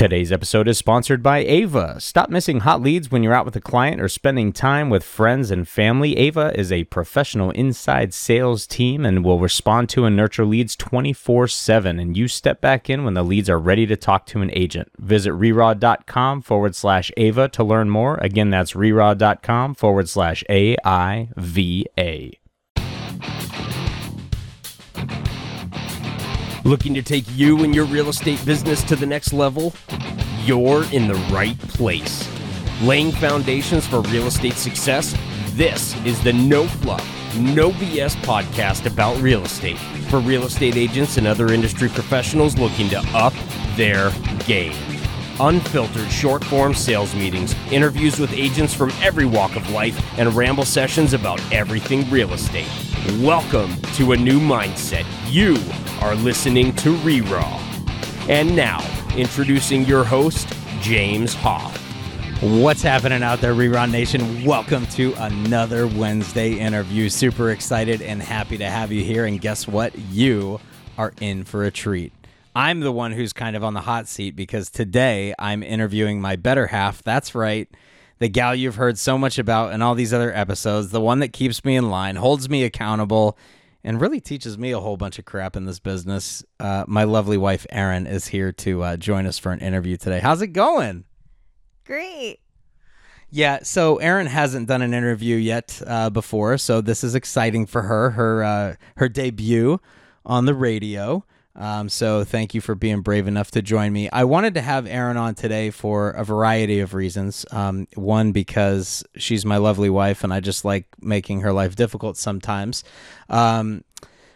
Today's episode is sponsored by Aiva. Stop missing hot leads when you're out with a client or spending time with friends and family. Aiva is a professional inside sales team and will respond to and nurture leads 24 7. And you step back in when the leads are ready to talk to an agent. Visit reraw.com forward slash Aiva to learn more. Again, that's reraw.com forward slash A I V A. Looking to take you and your real estate business to the next level? You're in the right place. Laying foundations for real estate success? This is the No Fluff, No BS podcast about real estate for real estate agents and other industry professionals looking to up their game. Unfiltered short form sales meetings, interviews with agents from every walk of life, and ramble sessions about everything real estate. Welcome to a new mindset. You are listening to Reraw. And now, introducing your host, James Hoff. What's happening out there, Reraw Nation? Welcome to another Wednesday interview. Super excited and happy to have you here. And guess what? You are in for a treat. I'm the one who's kind of on the hot seat because today I'm interviewing my better half. That's right. The gal you've heard so much about in all these other episodes, the one that keeps me in line, holds me accountable, and really teaches me a whole bunch of crap in this business. Uh, my lovely wife, Erin, is here to uh, join us for an interview today. How's it going? Great. Yeah, so Erin hasn't done an interview yet uh, before, so this is exciting for her. Her uh, her debut on the radio. Um, so thank you for being brave enough to join me. I wanted to have Erin on today for a variety of reasons. Um, one because she's my lovely wife, and I just like making her life difficult sometimes. Um,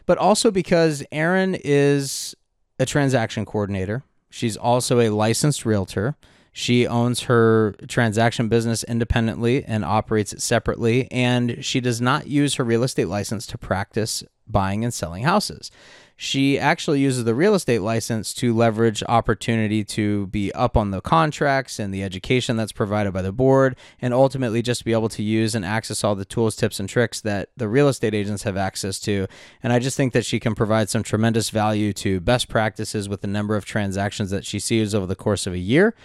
but also because Erin is a transaction coordinator. She's also a licensed realtor. She owns her transaction business independently and operates it separately, and she does not use her real estate license to practice buying and selling houses. She actually uses the real estate license to leverage opportunity to be up on the contracts and the education that's provided by the board, and ultimately just be able to use and access all the tools, tips, and tricks that the real estate agents have access to. And I just think that she can provide some tremendous value to best practices with the number of transactions that she sees over the course of a year.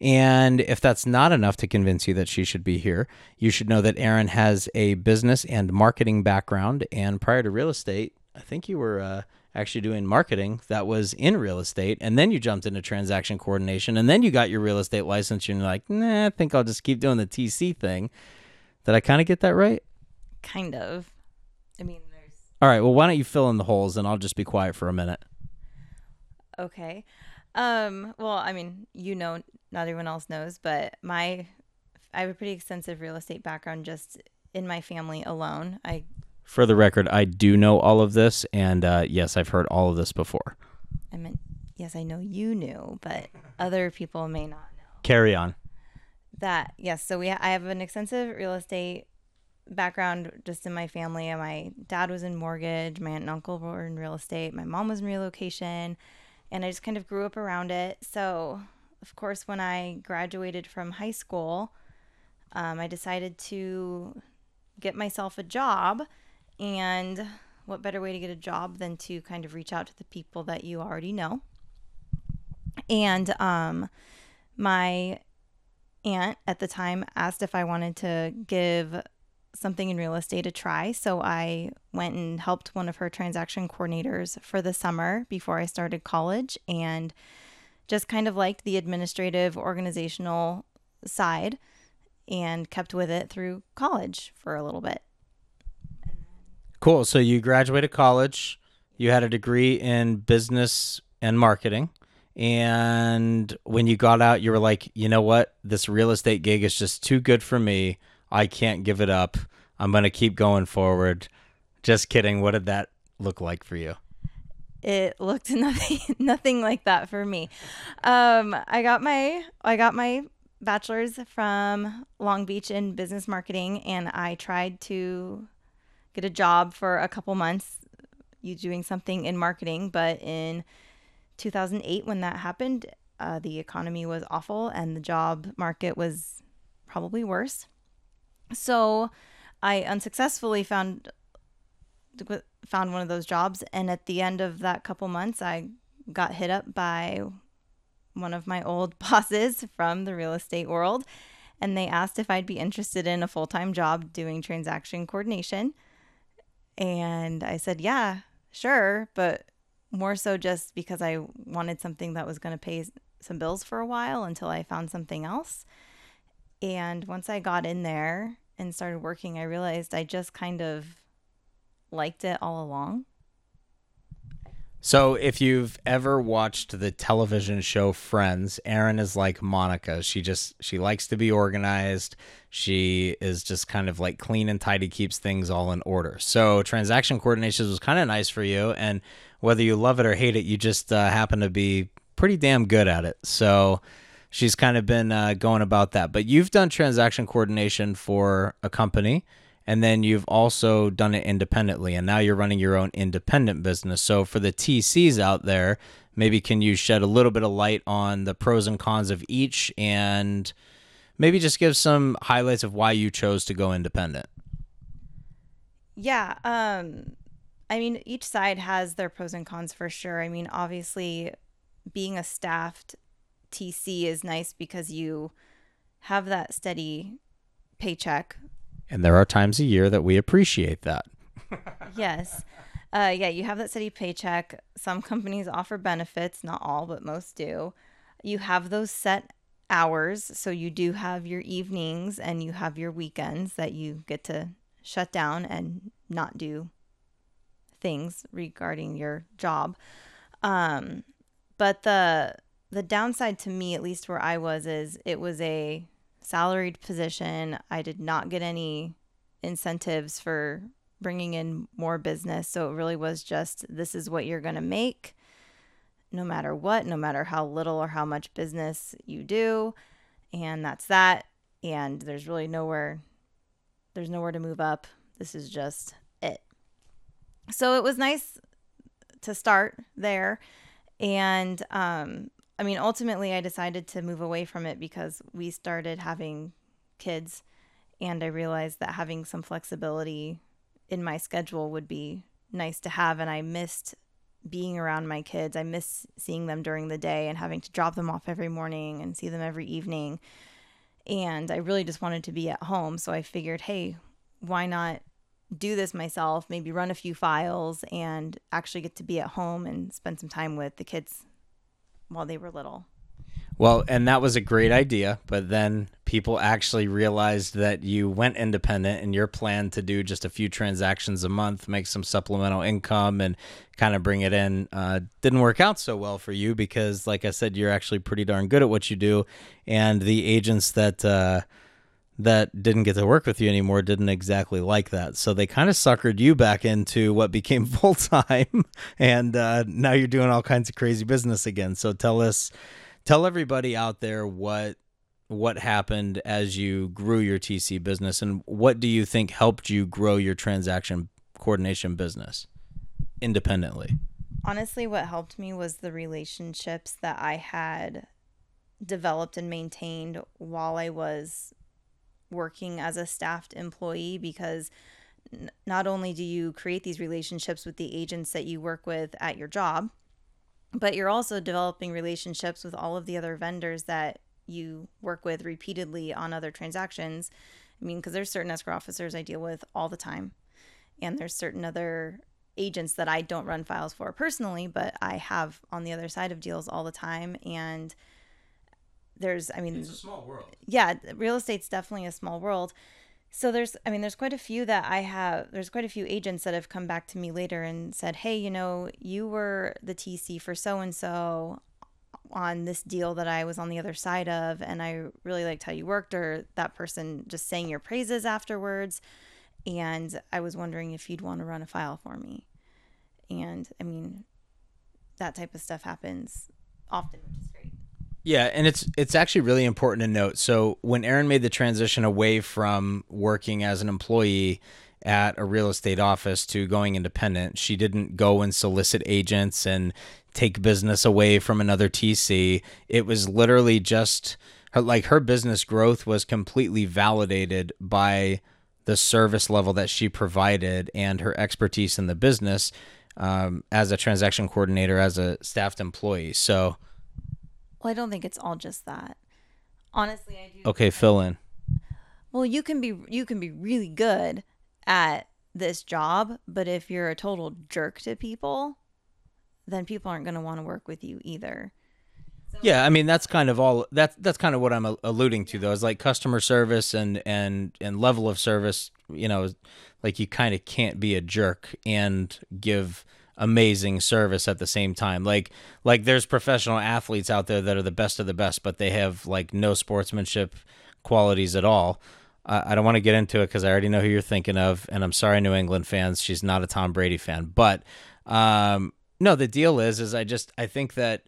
And if that's not enough to convince you that she should be here, you should know that Erin has a business and marketing background. And prior to real estate, I think you were uh, actually doing marketing that was in real estate. And then you jumped into transaction coordination. And then you got your real estate license. And you're like, nah, I think I'll just keep doing the TC thing. Did I kind of get that right? Kind of. I mean, there's. All right. Well, why don't you fill in the holes and I'll just be quiet for a minute. Okay. Um, well, I mean, you know, not everyone else knows, but my, I have a pretty extensive real estate background just in my family alone. I, For the record, I do know all of this. And uh, yes, I've heard all of this before. I meant, yes, I know you knew, but other people may not know Carry on. that. Yes. So we, I have an extensive real estate background just in my family. My dad was in mortgage. My aunt and uncle were in real estate. My mom was in relocation. And I just kind of grew up around it. So, of course, when I graduated from high school, um, I decided to get myself a job. And what better way to get a job than to kind of reach out to the people that you already know? And um, my aunt at the time asked if I wanted to give something in real estate a try. So I went and helped one of her transaction coordinators for the summer before I started college and just kind of liked the administrative organizational side and kept with it through college for a little bit. Cool. So you graduated college, you had a degree in business and marketing. And when you got out, you were like, you know what? This real estate gig is just too good for me. I can't give it up. I'm going to keep going forward. Just kidding. What did that look like for you? It looked nothing nothing like that for me. Um, I got my I got my bachelor's from Long Beach in business marketing, and I tried to get a job for a couple months, you doing something in marketing. But in 2008, when that happened, uh, the economy was awful, and the job market was probably worse. So I unsuccessfully found found one of those jobs and at the end of that couple months I got hit up by one of my old bosses from the real estate world, and they asked if I'd be interested in a full time job doing transaction coordination. And I said, yeah, sure, but more so just because I wanted something that was going to pay some bills for a while until I found something else. And once I got in there and started working, I realized I just kind of liked it all along. So, if you've ever watched the television show Friends, Erin is like Monica. She just she likes to be organized. She is just kind of like clean and tidy, keeps things all in order. So, transaction coordination was kind of nice for you, and whether you love it or hate it, you just uh, happen to be pretty damn good at it. So, she's kind of been uh, going about that. But you've done transaction coordination for a company and then you've also done it independently and now you're running your own independent business. So for the tcs out there maybe can you shed a little bit of light on the pros and cons of each and maybe just give some highlights of why you chose to go independent? Yeah um i mean each side has their pros and cons for sure. I mean obviously being a staffed tc is nice because you have that steady paycheck and there are times a year that we appreciate that. yes. Uh, yeah, you have that steady paycheck. Some companies offer benefits, not all, but most do. You have those set hours. So you do have your evenings and you have your weekends that you get to shut down and not do things regarding your job. Um, but the the downside to me, at least where I was, is it was a salaried position. I did not get any incentives for bringing in more business. So it really was just this is what you're going to make no matter what, no matter how little or how much business you do. And that's that. And there's really nowhere there's nowhere to move up. This is just it. So it was nice to start there. And um, I mean, ultimately, I decided to move away from it because we started having kids, and I realized that having some flexibility in my schedule would be nice to have. And I missed being around my kids. I miss seeing them during the day and having to drop them off every morning and see them every evening. And I really just wanted to be at home. So I figured, hey, why not do this myself, maybe run a few files and actually get to be at home and spend some time with the kids while they were little. Well, and that was a great idea, but then people actually realized that you went independent and your plan to do just a few transactions a month, make some supplemental income, and kind of bring it in uh, didn't work out so well for you because, like I said, you're actually pretty darn good at what you do, and the agents that uh, that didn't get to work with you anymore didn't exactly like that. So they kind of suckered you back into what became full time, and uh, now you're doing all kinds of crazy business again. So tell us, tell everybody out there what what happened as you grew your TC business, and what do you think helped you grow your transaction coordination business independently. Honestly, what helped me was the relationships that I had developed and maintained while I was working as a staffed employee because n- not only do you create these relationships with the agents that you work with at your job, but you're also developing relationships with all of the other vendors that you work with repeatedly on other transactions. I mean, because there's certain escrow officers I deal with all the time, and there's certain other agents that I don't run files for personally, but I have on the other side of deals all the time. And there's i mean it's a small world. yeah real estate's definitely a small world. So there's i mean there's quite a few that i have there's quite a few agents that have come back to me later and said hey you know you were the tc for so and so on this deal that i was on the other side of and i really liked how you worked or that person just saying your praises afterwards. And i was wondering if you'd want to run a file for me. And i mean that type of stuff happens often which is great yeah, and it's it's actually really important to note. So when Erin made the transition away from working as an employee at a real estate office to going independent, she didn't go and solicit agents and take business away from another TC. It was literally just her, like her business growth was completely validated by the service level that she provided and her expertise in the business um, as a transaction coordinator, as a staffed employee. So Well, I don't think it's all just that. Honestly, I do. Okay, fill in. Well, you can be you can be really good at this job, but if you're a total jerk to people, then people aren't going to want to work with you either. Yeah, I mean that's kind of all that's that's kind of what I'm alluding to though. Is like customer service and and and level of service. You know, like you kind of can't be a jerk and give amazing service at the same time. Like like there's professional athletes out there that are the best of the best, but they have like no sportsmanship qualities at all. I I don't want to get into it because I already know who you're thinking of, and I'm sorry, New England fans. She's not a Tom Brady fan, but um, no, the deal is, is I just I think that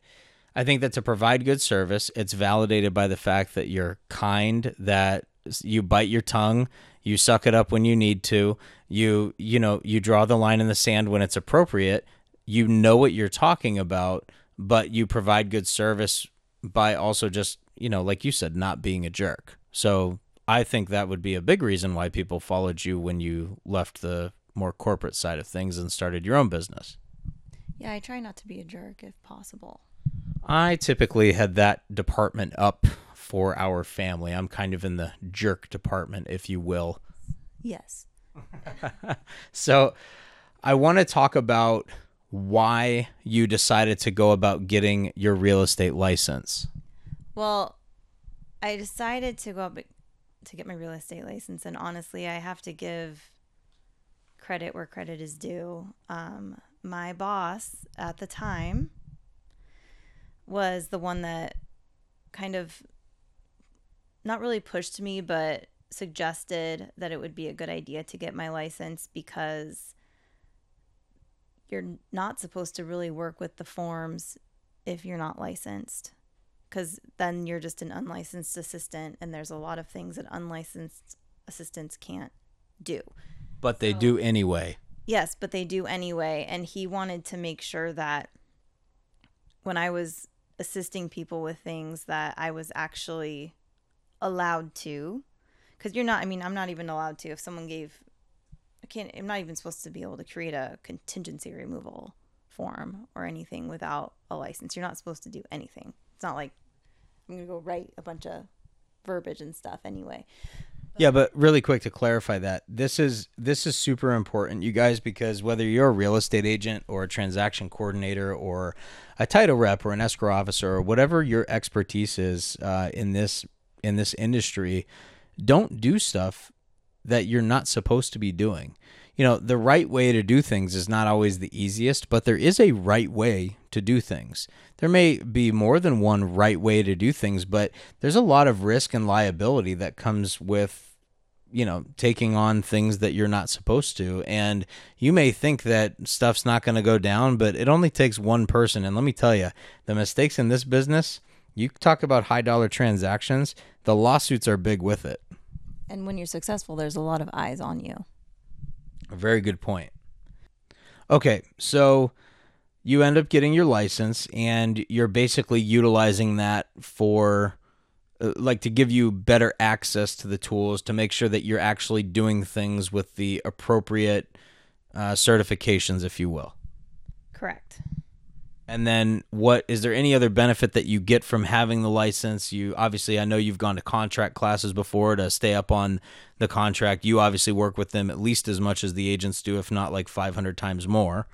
I think that to provide good service, it's validated by the fact that you're kind, that you bite your tongue, you suck it up when you need to, you you know, you draw the line in the sand when it's appropriate, you know what you're talking about, but you provide good service by also just, you know, like you said, not being a jerk. So, I think that would be a big reason why people followed you when you left the more corporate side of things and started your own business. Yeah, I try not to be a jerk if possible. I typically had that department up for our family. I'm kind of in the jerk department, if you will. Yes. So I want to talk about why you decided to go about getting your real estate license. Well, I decided to go up to get my real estate license, and honestly, I have to give credit where credit is due. Um, my boss at the time was the one that kind of not really pushed me, but suggested that it would be a good idea to get my license because you're not supposed to really work with the forms if you're not licensed because then you're just an unlicensed assistant and there's a lot of things that unlicensed assistants can't do But they do anyway. yes but they do anyway and he wanted to make sure that when i was assisting people with things that i was actually allowed to because you're not i mean i'm not even allowed to if someone gave i can't i'm not even supposed to be able to create a contingency removal form or anything without a license. You're not supposed to do anything. It's not like i'm gonna go write a bunch of verbiage and stuff anyway. Yeah, but really quick to clarify that this is this is super important, you guys, because whether you're a real estate agent or a transaction coordinator or a title rep or an escrow officer or whatever your expertise is uh, in this in this industry, don't do stuff that you're not supposed to be doing. You know, the right way to do things is not always the easiest, but there is a right way to do things. There may be more than one right way to do things, but there's a lot of risk and liability that comes with you know taking on things that you're not supposed to and you may think that stuff's not going to go down but it only takes one person and let me tell you the mistakes in this business you talk about high dollar transactions the lawsuits are big with it. And when you're successful there's a lot of eyes on you. A very good point. Okay so you end up getting your license and you're basically utilizing that for uh, like to give you better access to the tools to make sure that you're actually doing things with the appropriate uh, certifications if you will. Correct and then what is there any other benefit that you get from having the license? You obviously i know you've gone to contract classes before to stay up on the contract. You obviously work with them at least as much as the agents do if not like 500 times more.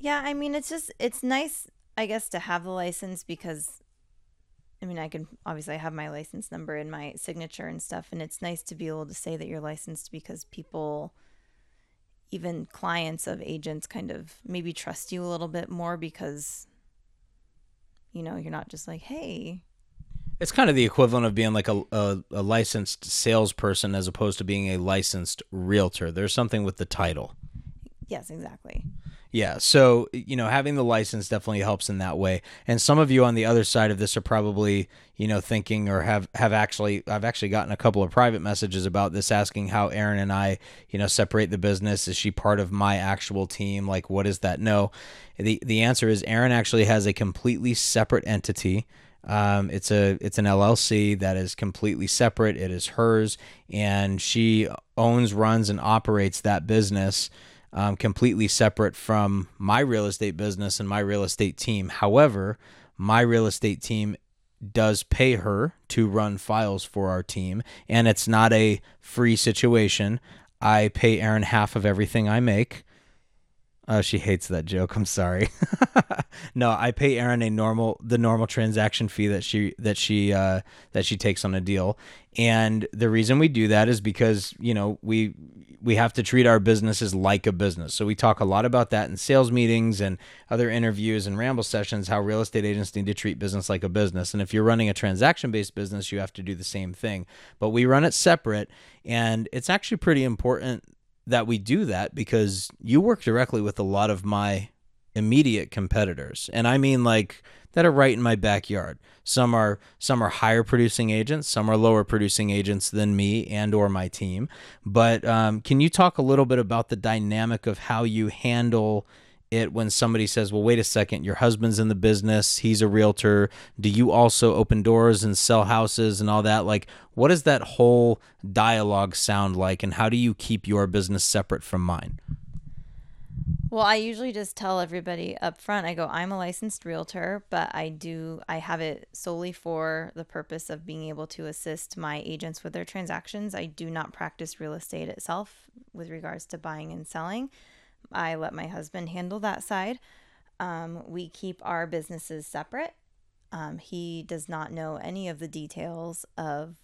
Yeah, I mean, it's just it's nice, I guess, to have the license because, I mean, I can obviously I have my license number and my signature and stuff, and it's nice to be able to say that you're licensed because people, even clients of agents, kind of maybe trust you a little bit more because, you know, you're not just like, hey, It's kind of the equivalent of being like a, a, a licensed salesperson as opposed to being a licensed realtor. There's something with the title. yes, exactly. Yeah. So, you know, having the license definitely helps in that way. And some of you on the other side of this are probably, you know, thinking or have, have actually, I've actually gotten a couple of private messages about this asking how Erin and I, you know, separate the business. Is she part of my actual team? Like, what is that? No. The, the answer is Erin actually has a completely separate entity. Um, it's a it's an LLC that is completely separate. It is hers, and she owns, runs, and operates that business um, completely separate from my real estate business and my real estate team. However, my real estate team does pay her to run files for our team, and it's not a free situation. I pay Erin half of everything I make. Oh, she hates that joke. I'm sorry. no, I pay Erin a normal the normal transaction fee that she that she uh, that she takes on a deal, and the reason we do that is because you know we we have to treat our businesses like a business. So we talk a lot about that in sales meetings and other interviews and ramble sessions. How real estate agents need to treat business like a business, and if you're running a transaction based business, you have to do the same thing. But we run it separate, and it's actually pretty important that we do that because you work directly with a lot of my immediate competitors. And I mean like that are right in my backyard. Some are some are higher producing agents, some are lower producing agents than me and or my team. But um, can you talk a little bit about the dynamic of how you handle it when somebody says, "Well, wait a second, your husband's in the business, he's a realtor. Do you also open doors and sell houses and all that?" Like, what does that whole dialogue sound like and how do you keep your business separate from mine? Well, I usually just tell everybody up front. I go, I'm a licensed realtor, but I do I have it solely for the purpose of being able to assist my agents with their transactions. I do not practice real estate itself with regards to buying and selling. I let my husband handle that side. Um, we keep our businesses separate. Um, he does not know any of the details of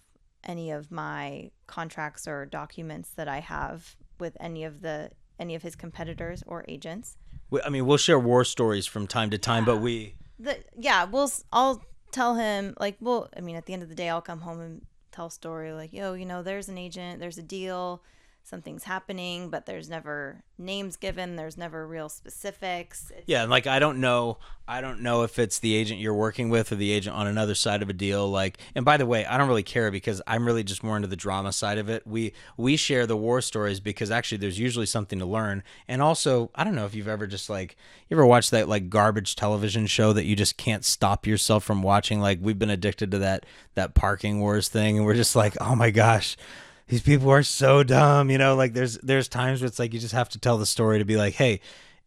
any of my contracts or documents that I have with any of the any of his competitors or agents. I mean, we'll share war stories from time to time, but we the yeah, we'll I'll tell him like, well, I mean, at the end of the day, I'll come home and tell a story like, yo, you know, there's an agent, there's a deal something's happening, but there's never names given. There's never real specifics. It's- yeah, like I don't know. I don't know if it's the agent you're working with or the agent on another side of a deal. Like, and by the way, I don't really care because I'm really just more into the drama side of it. We we share the war stories because actually there's usually something to learn. And also, I don't know if you've ever just like you ever watched that like garbage television show that you just can't stop yourself from watching. Like we've been addicted to that that parking wars thing, and we're just like, oh my gosh these people are so dumb, you know, like there's there's times where it's like you just have to tell the story to be like, hey,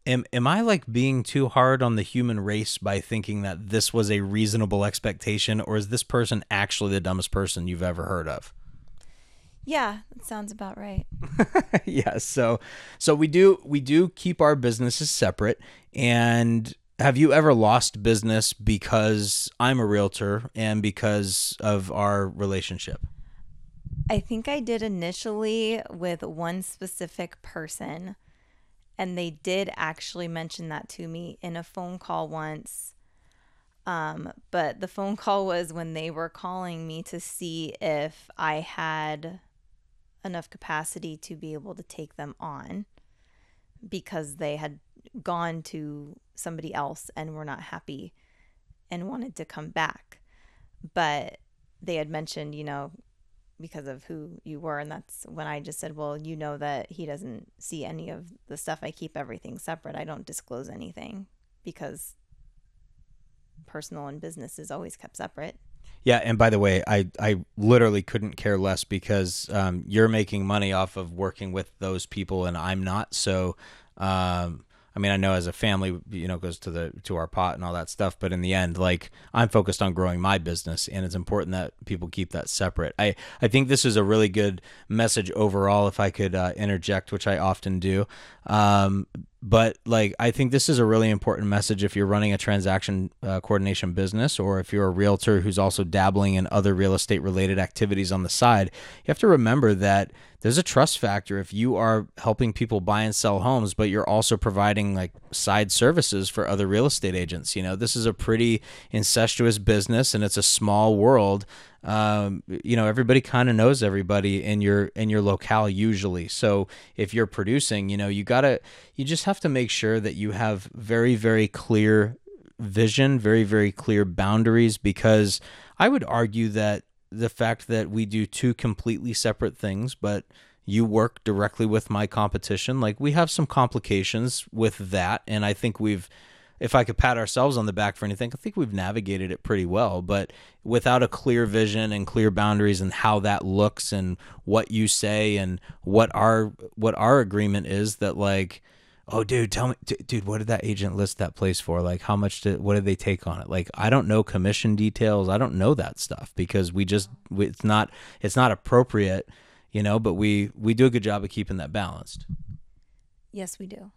am am I like being too hard on the human race by thinking that this was a reasonable expectation or is this person actually the dumbest person you've ever heard of? Yeah, that sounds about right. yeah, so so we do we do keep our businesses separate and have you ever lost business because I'm a realtor and because of our relationship? I think I did initially with one specific person. And they did actually mention that to me in a phone call once. Um, but the phone call was when they were calling me to see if I had enough capacity to be able to take them on because they had gone to somebody else and were not happy and wanted to come back. But they had mentioned, you know, because of who you were and that's when I just said, "Well, you know that he doesn't see any of the stuff. I keep everything separate. I don't disclose anything because personal and business is always kept separate." Yeah, and by the way, I I literally couldn't care less because um, you're making money off of working with those people and I'm not. So um, I mean, I know as a family, you know, goes to the to our pot and all that stuff, but in the end, like I'm focused on growing my business, and it's important that people keep that separate. I I think this is a really good message overall. If I could uh, interject, which I often do, um, but like I think this is a really important message if you're running a transaction uh, coordination business or if you're a realtor who's also dabbling in other real estate related activities on the side. You have to remember that there's a trust factor if you are helping people buy and sell homes, but you're also providing like side services for other real estate agents. You know, this is a pretty incestuous business and it's a small world. Um, you know, everybody kind of knows everybody in your in your locale usually. So if you're producing, you know, you gotta you just have to make sure that you have very very clear vision, very very clear boundaries because I would argue that the fact that we do two completely separate things, but you work directly with my competition. Like we have some complications with that, and I think we've if I could pat ourselves on the back for anything, I think we've navigated it pretty well. But without a clear vision and clear boundaries and how that looks and what you say and what our what our agreement is that like oh dude tell me d- dude what did that agent list that place for? Like how much did what did they take on it? Like i don't know commission details. I don't know that stuff because we just we, it's not it's not appropriate you know but we we do a good job of keeping that balanced. Yes, we do.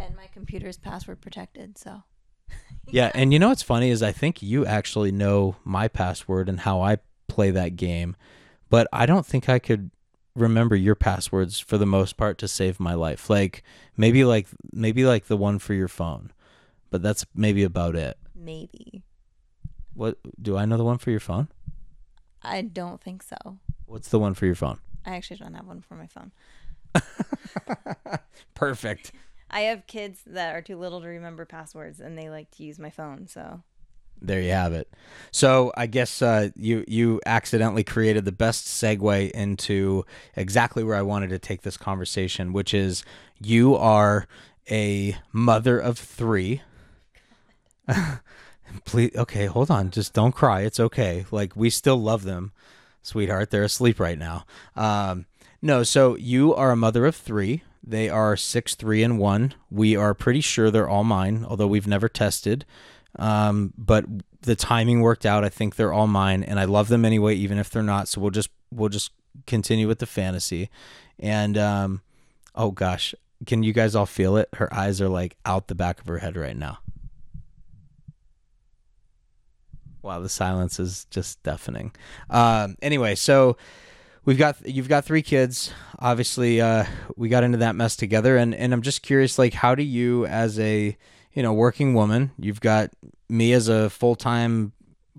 And my computer is password protected, so. Yeah and you know what's funny is i think you actually know my password and how i play that game but i don't think i could remember your passwords for the most part to save my life like maybe like maybe like the one for your phone but that's maybe about it maybe. what do i know the one for your phone I don't think so. what's the one for your phone I actually don't have one for my phone. perfect I have kids that are too little to remember passwords and they like to use my phone, so There you have it. So I guess uh, you you accidentally created the best segue into exactly where I wanted to take this conversation, which is you are a mother of three. Please, okay, hold on. Just don't cry. It's okay. Like we still love them, sweetheart. They're asleep right now. Um, no, so you are a mother of three. They are six, three, and one. We are pretty sure they're all mine, although we've never tested. Um, but the timing worked out. I think they're all mine, and I love them anyway, even if they're not. So we'll just we'll just continue with the fantasy. And um, oh gosh, can you guys all feel it? Her eyes are like out the back of her head right now. Wow, the silence is just deafening. Um, anyway, so we've got you've got three kids. Obviously, uh, we got into that mess together, and and I'm just curious, like, how do you, as a you know working woman, you've got me as a full time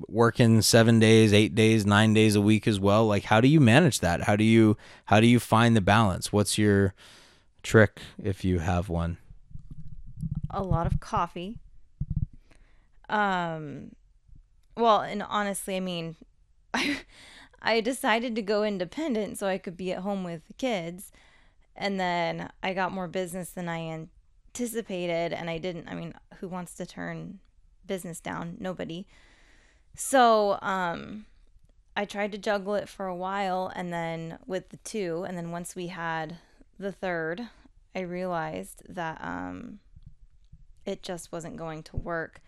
working seven days, eight days, nine days a week as well. Like, how do you manage that? How do you how do you find the balance? What's your trick if you have one? a lot of coffee. Um, well, and honestly, I mean, I, I decided to go independent so I could be at home with the kids, and then I got more business than I anticipated, and I didn't. I mean, who wants to turn business down? Nobody. So, um, I tried to juggle it for a while, and then with the two, and then once we had the third, I realized that um it just wasn't going to work.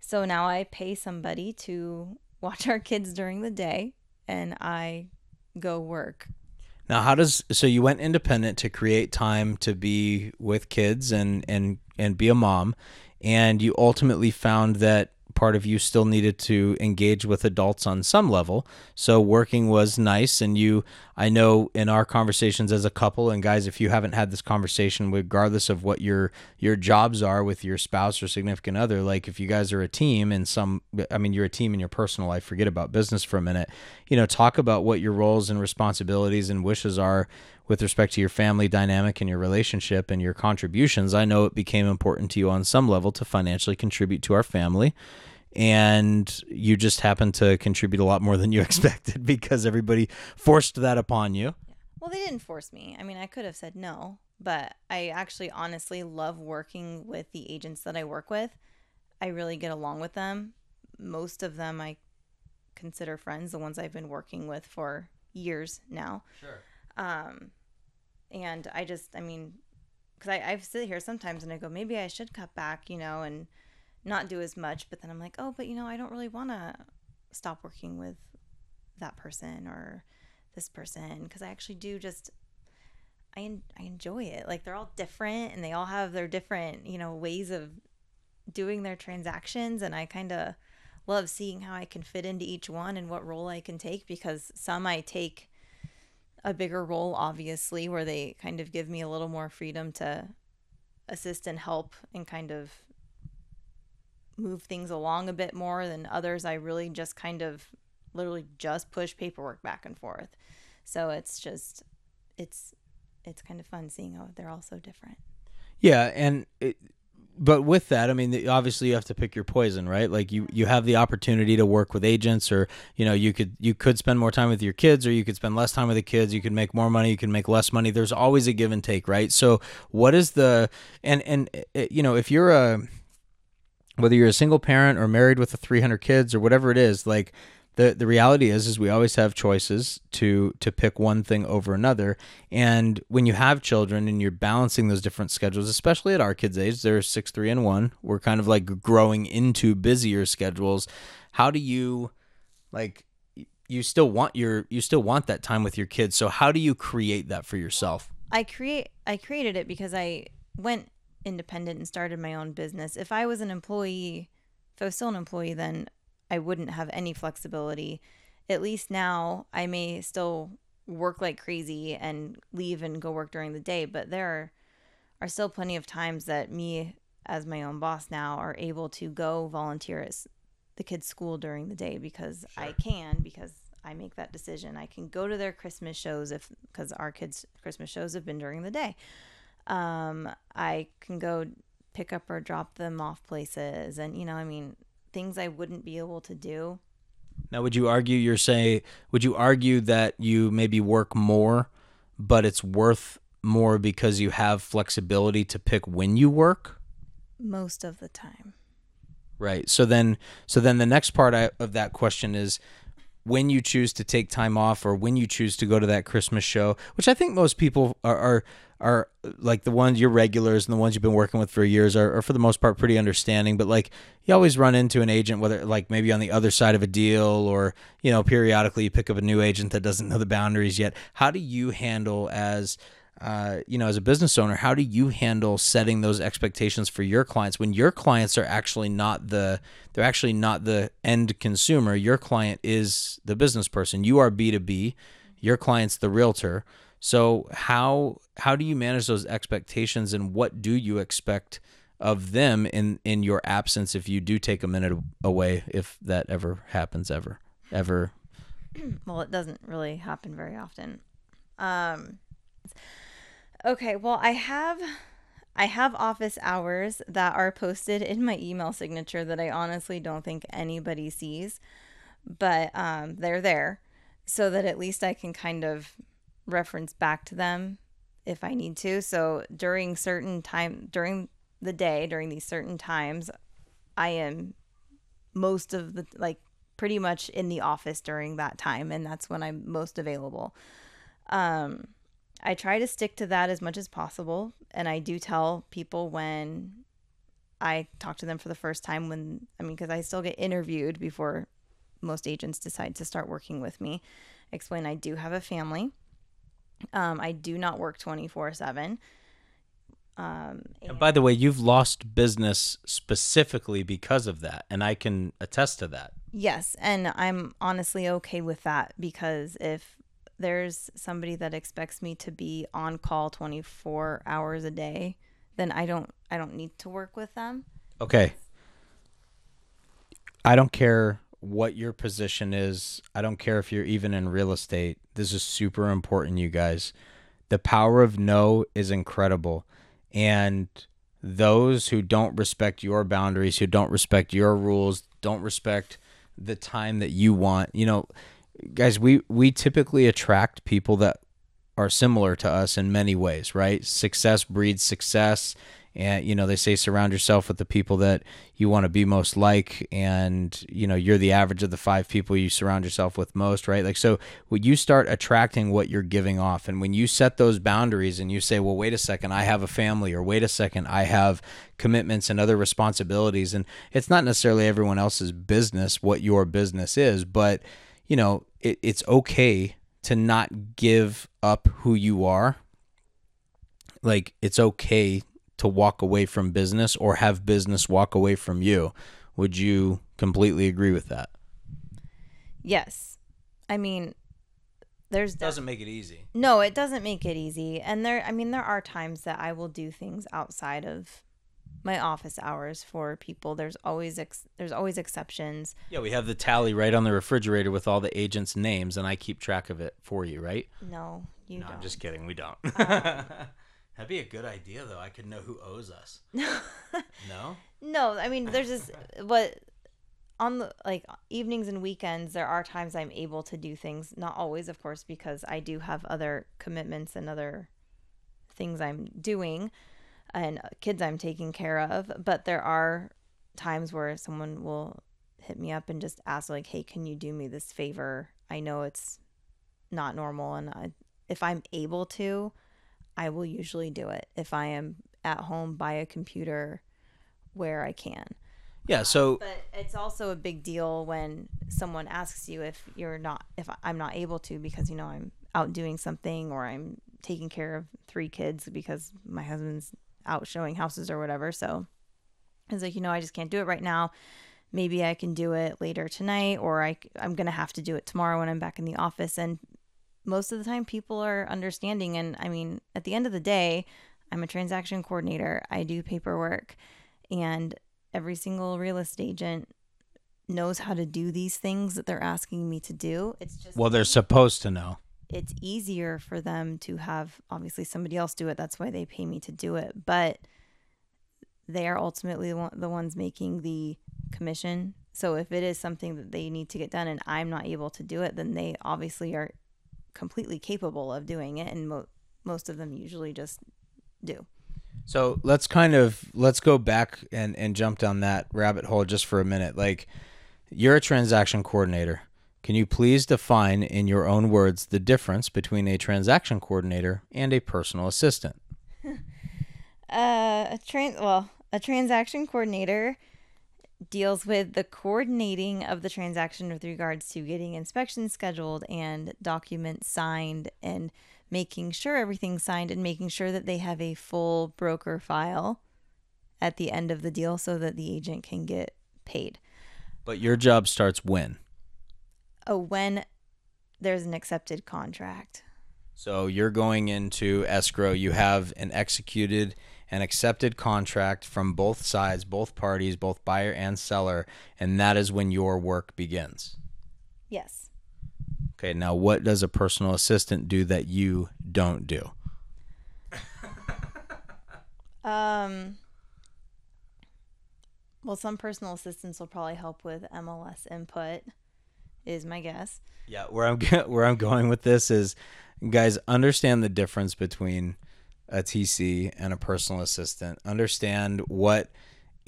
So now I pay somebody to watch our kids during the day and I go work. Now, how does so you went independent to create time to be with kids and and and be a mom, and you ultimately found that part of you still needed to engage with adults on some level. So working was nice, and you I know in our conversations as a couple, and guys, if you haven't had this conversation, regardless of what your your jobs are with your spouse or significant other, like if you guys are a team and some, I mean, you're a team in your personal life. Forget about business for a minute. You know, talk about what your roles and responsibilities and wishes are with respect to your family dynamic and your relationship and your contributions. I know it became important to you on some level to financially contribute to our family. And you just happened to contribute a lot more than you expected because everybody forced that upon you. Well, they didn't force me. I mean, I could have said no, but I actually honestly love working with the agents that I work with. I really get along with them. Most of them I consider friends, the ones I've been working with for years now. Sure. Um, and I just, I mean, because I, I sit here sometimes and I go, maybe I should cut back, you know, and not do as much. But then I'm like, oh, but you know, I don't really want to stop working with that person or this person because I actually do just. I, en- I enjoy it. Like they're all different and they all have their different, you know, ways of doing their transactions. And I kind of love seeing how I can fit into each one and what role I can take because some I take a bigger role, obviously, where they kind of give me a little more freedom to assist and help and kind of move things along a bit more than others. I really just kind of literally just push paperwork back and forth. So it's just, it's, it's kind of fun seeing how they're all so different. Yeah, and it, but with that, I mean, obviously you have to pick your poison, right? Like you you have the opportunity to work with agents, or you know, you could you could spend more time with your kids, or you could spend less time with the kids. You could make more money, you can make less money. There's always a give and take, right? So, what is the and and uh, you know, if you're a whether you're a single parent or married with a 300 kids or whatever it is, like the the reality is is we always have choices to to pick one thing over another. And when you have children and you're balancing those different schedules especially at our kids age they're 6 3 and 1 we're kind of like growing into busier schedules. How do you like you still want your you still want that time with your kids. So how do you create that for yourself? I create I created it because I went independent and started my own business. If I was an employee, if I was still an employee, then I wouldn't have any flexibility. At least now I may still work like crazy and leave and go work during the day, but there are, are still plenty of times that me as my own boss now are able to go volunteer at the kids' school during the day because sure. I can because I make that decision. I can go to their Christmas shows if because our kids' Christmas shows have been during the day. Um, I can go pick up or drop them off places, and you know, I mean, things I wouldn't be able to do. Now, would you argue you're say would you argue that you maybe work more, but it's worth more because you have flexibility to pick when you work? Most of the time. Right. So then so then the next part of that question is when you choose to take time off or when you choose to go to that Christmas show, which I think most people are, are are like the ones your regulars and the ones you've been working with for years are, are, for the most part pretty understanding but like you always run into an agent whether like maybe on the other side of a deal or you know periodically you pick up a new agent that doesn't know the boundaries yet. How do you handle as uh, you know as a business owner how do you handle setting those expectations for your clients when your clients are actually not the they're actually not the end consumer? Your client is the business person. You are b2b your client's the realtor so how how do you manage those expectations and what do you expect of them in in your absence if you do take a minute away if that ever happens ever ever? Well it doesn't really happen very often. Um okay well i have i have office hours that are posted in my email signature that i honestly don't think anybody sees but um they're there so that at least i can kind of reference back to them if I need to. So during certain time during the day, during these certain times, I am most of the like pretty much in the office during that time and that's when I'm most available. Um I try to stick to that as much as possible and I do tell people when I talk to them for the first time when I mean cuz I still get interviewed before most agents decide to start working with me. Explain I do have a family um, I do not work 24 7. Um, and, and by the way, you've lost business specifically because of that, and I can attest to that. Yes, and I'm honestly okay with that because if there's somebody that expects me to be on call 24 hours a day, then I don't I don't need to work with them. Okay. I don't care what your position is. I don't care if you're even in real estate. This is super important, you guys. The power of no is incredible. And those who don't respect your boundaries, who don't respect your rules, don't respect the time that you want, you know, guys, we we typically attract people that are similar to us in many ways, right? Success breeds success and you know they say surround yourself with the people that you want to be most like. And you know you're the average of the five people you surround yourself with most right? Like so when you start attracting what you're giving off and when you set those boundaries and you say well wait a second i have a family or wait a second i have commitments and other responsibilities. And it's not necessarily everyone else's business what your business is but you know it, it's okay to not give up who you are. Like it's okay to walk away from business or have business walk away from you. Would you completely agree with that? Yes. I mean, there's it doesn't make it easy. No, it doesn't make it easy. And there I mean there are times that I will do things outside of my office hours for people. There's always ex- there's always exceptions. Yeah, we have the tally right on the refrigerator with all the agents' names, and I keep track of it for you, right? No, you no, don't. I'm just kidding. We don't. Uh, That'd be a good idea, though. I could know who owes us. no. No, I mean, there's just what on the like evenings and weekends. There are times I'm able to do things. Not always, of course, because I do have other commitments and other things I'm doing, and kids I'm taking care of. But there are times where someone will hit me up and just ask like, "Hey, can you do me this favor? I know it's not normal, and I, if I'm able to, I will usually do it. If I am at home by a computer where I can." Yeah. Um, so But it's also a big deal when someone asks you if you're not if I'm not able to because you know I'm out doing something or I'm taking care of three kids because my husband's out showing houses or whatever. So it's like, you know, I just can't do it right now. Maybe I can do it later tonight or I I'm going to have to do it tomorrow when I'm back in the office and most of the time people are understanding and I mean, at the end of the day, I'm a transaction coordinator. I do paperwork and every single real estate agent knows how to do these things that they're asking me to do. It's just well, they're supposed to know. it's easier for them to have obviously somebody else do it. That's why they pay me to do it. But they are ultimately the the ones making the commission. So if it is something that they need to get done and I'm not able to do it, then they obviously are completely capable of doing it. And mo- most of them usually just do. So let's kind of let's go back and and jump down that rabbit hole just for a minute. Like you're a transaction coordinator. Can you please define in your own words the difference between a transaction coordinator and a personal assistant? Uh, a tran well, a transaction coordinator deals with the coordinating of the transaction with regards to getting inspections scheduled and documents signed and making sure everything's signed and making sure that they have a full broker file at the end of the deal so that the agent can get paid. But your job starts when? Oh, when there's an accepted contract. So you're going into escrow, you have an executed and accepted contract from both sides, both parties, both buyer and seller, and that is when your work begins. Yes. Okay, now what does a personal assistant do that you don't do? Um, well, some personal assistants will probably help with MLS input, is my guess. Yeah, where I'm where I'm going with this is, guys, understand the difference between a TC and a personal assistant. Understand what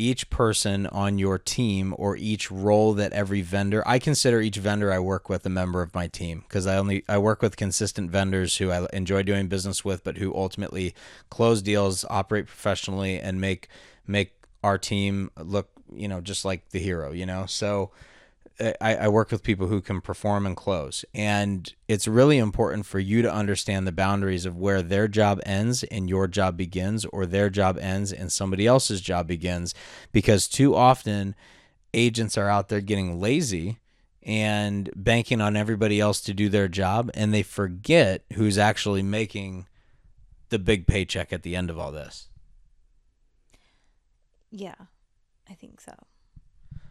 each person on your team or each role that every vendor I consider each vendor I work with a member of my team because I only I work with consistent vendors who I enjoy doing business with but who ultimately close deals, operate professionally and make make our team look, you know, just like the hero, you know. So I, I work with people who can perform and close. And it's really important for you to understand the boundaries of where their job ends and your job begins, or their job ends and somebody else's job begins. Because too often, agents are out there getting lazy and banking on everybody else to do their job, and they forget who's actually making the big paycheck at the end of all this. Yeah, I think so.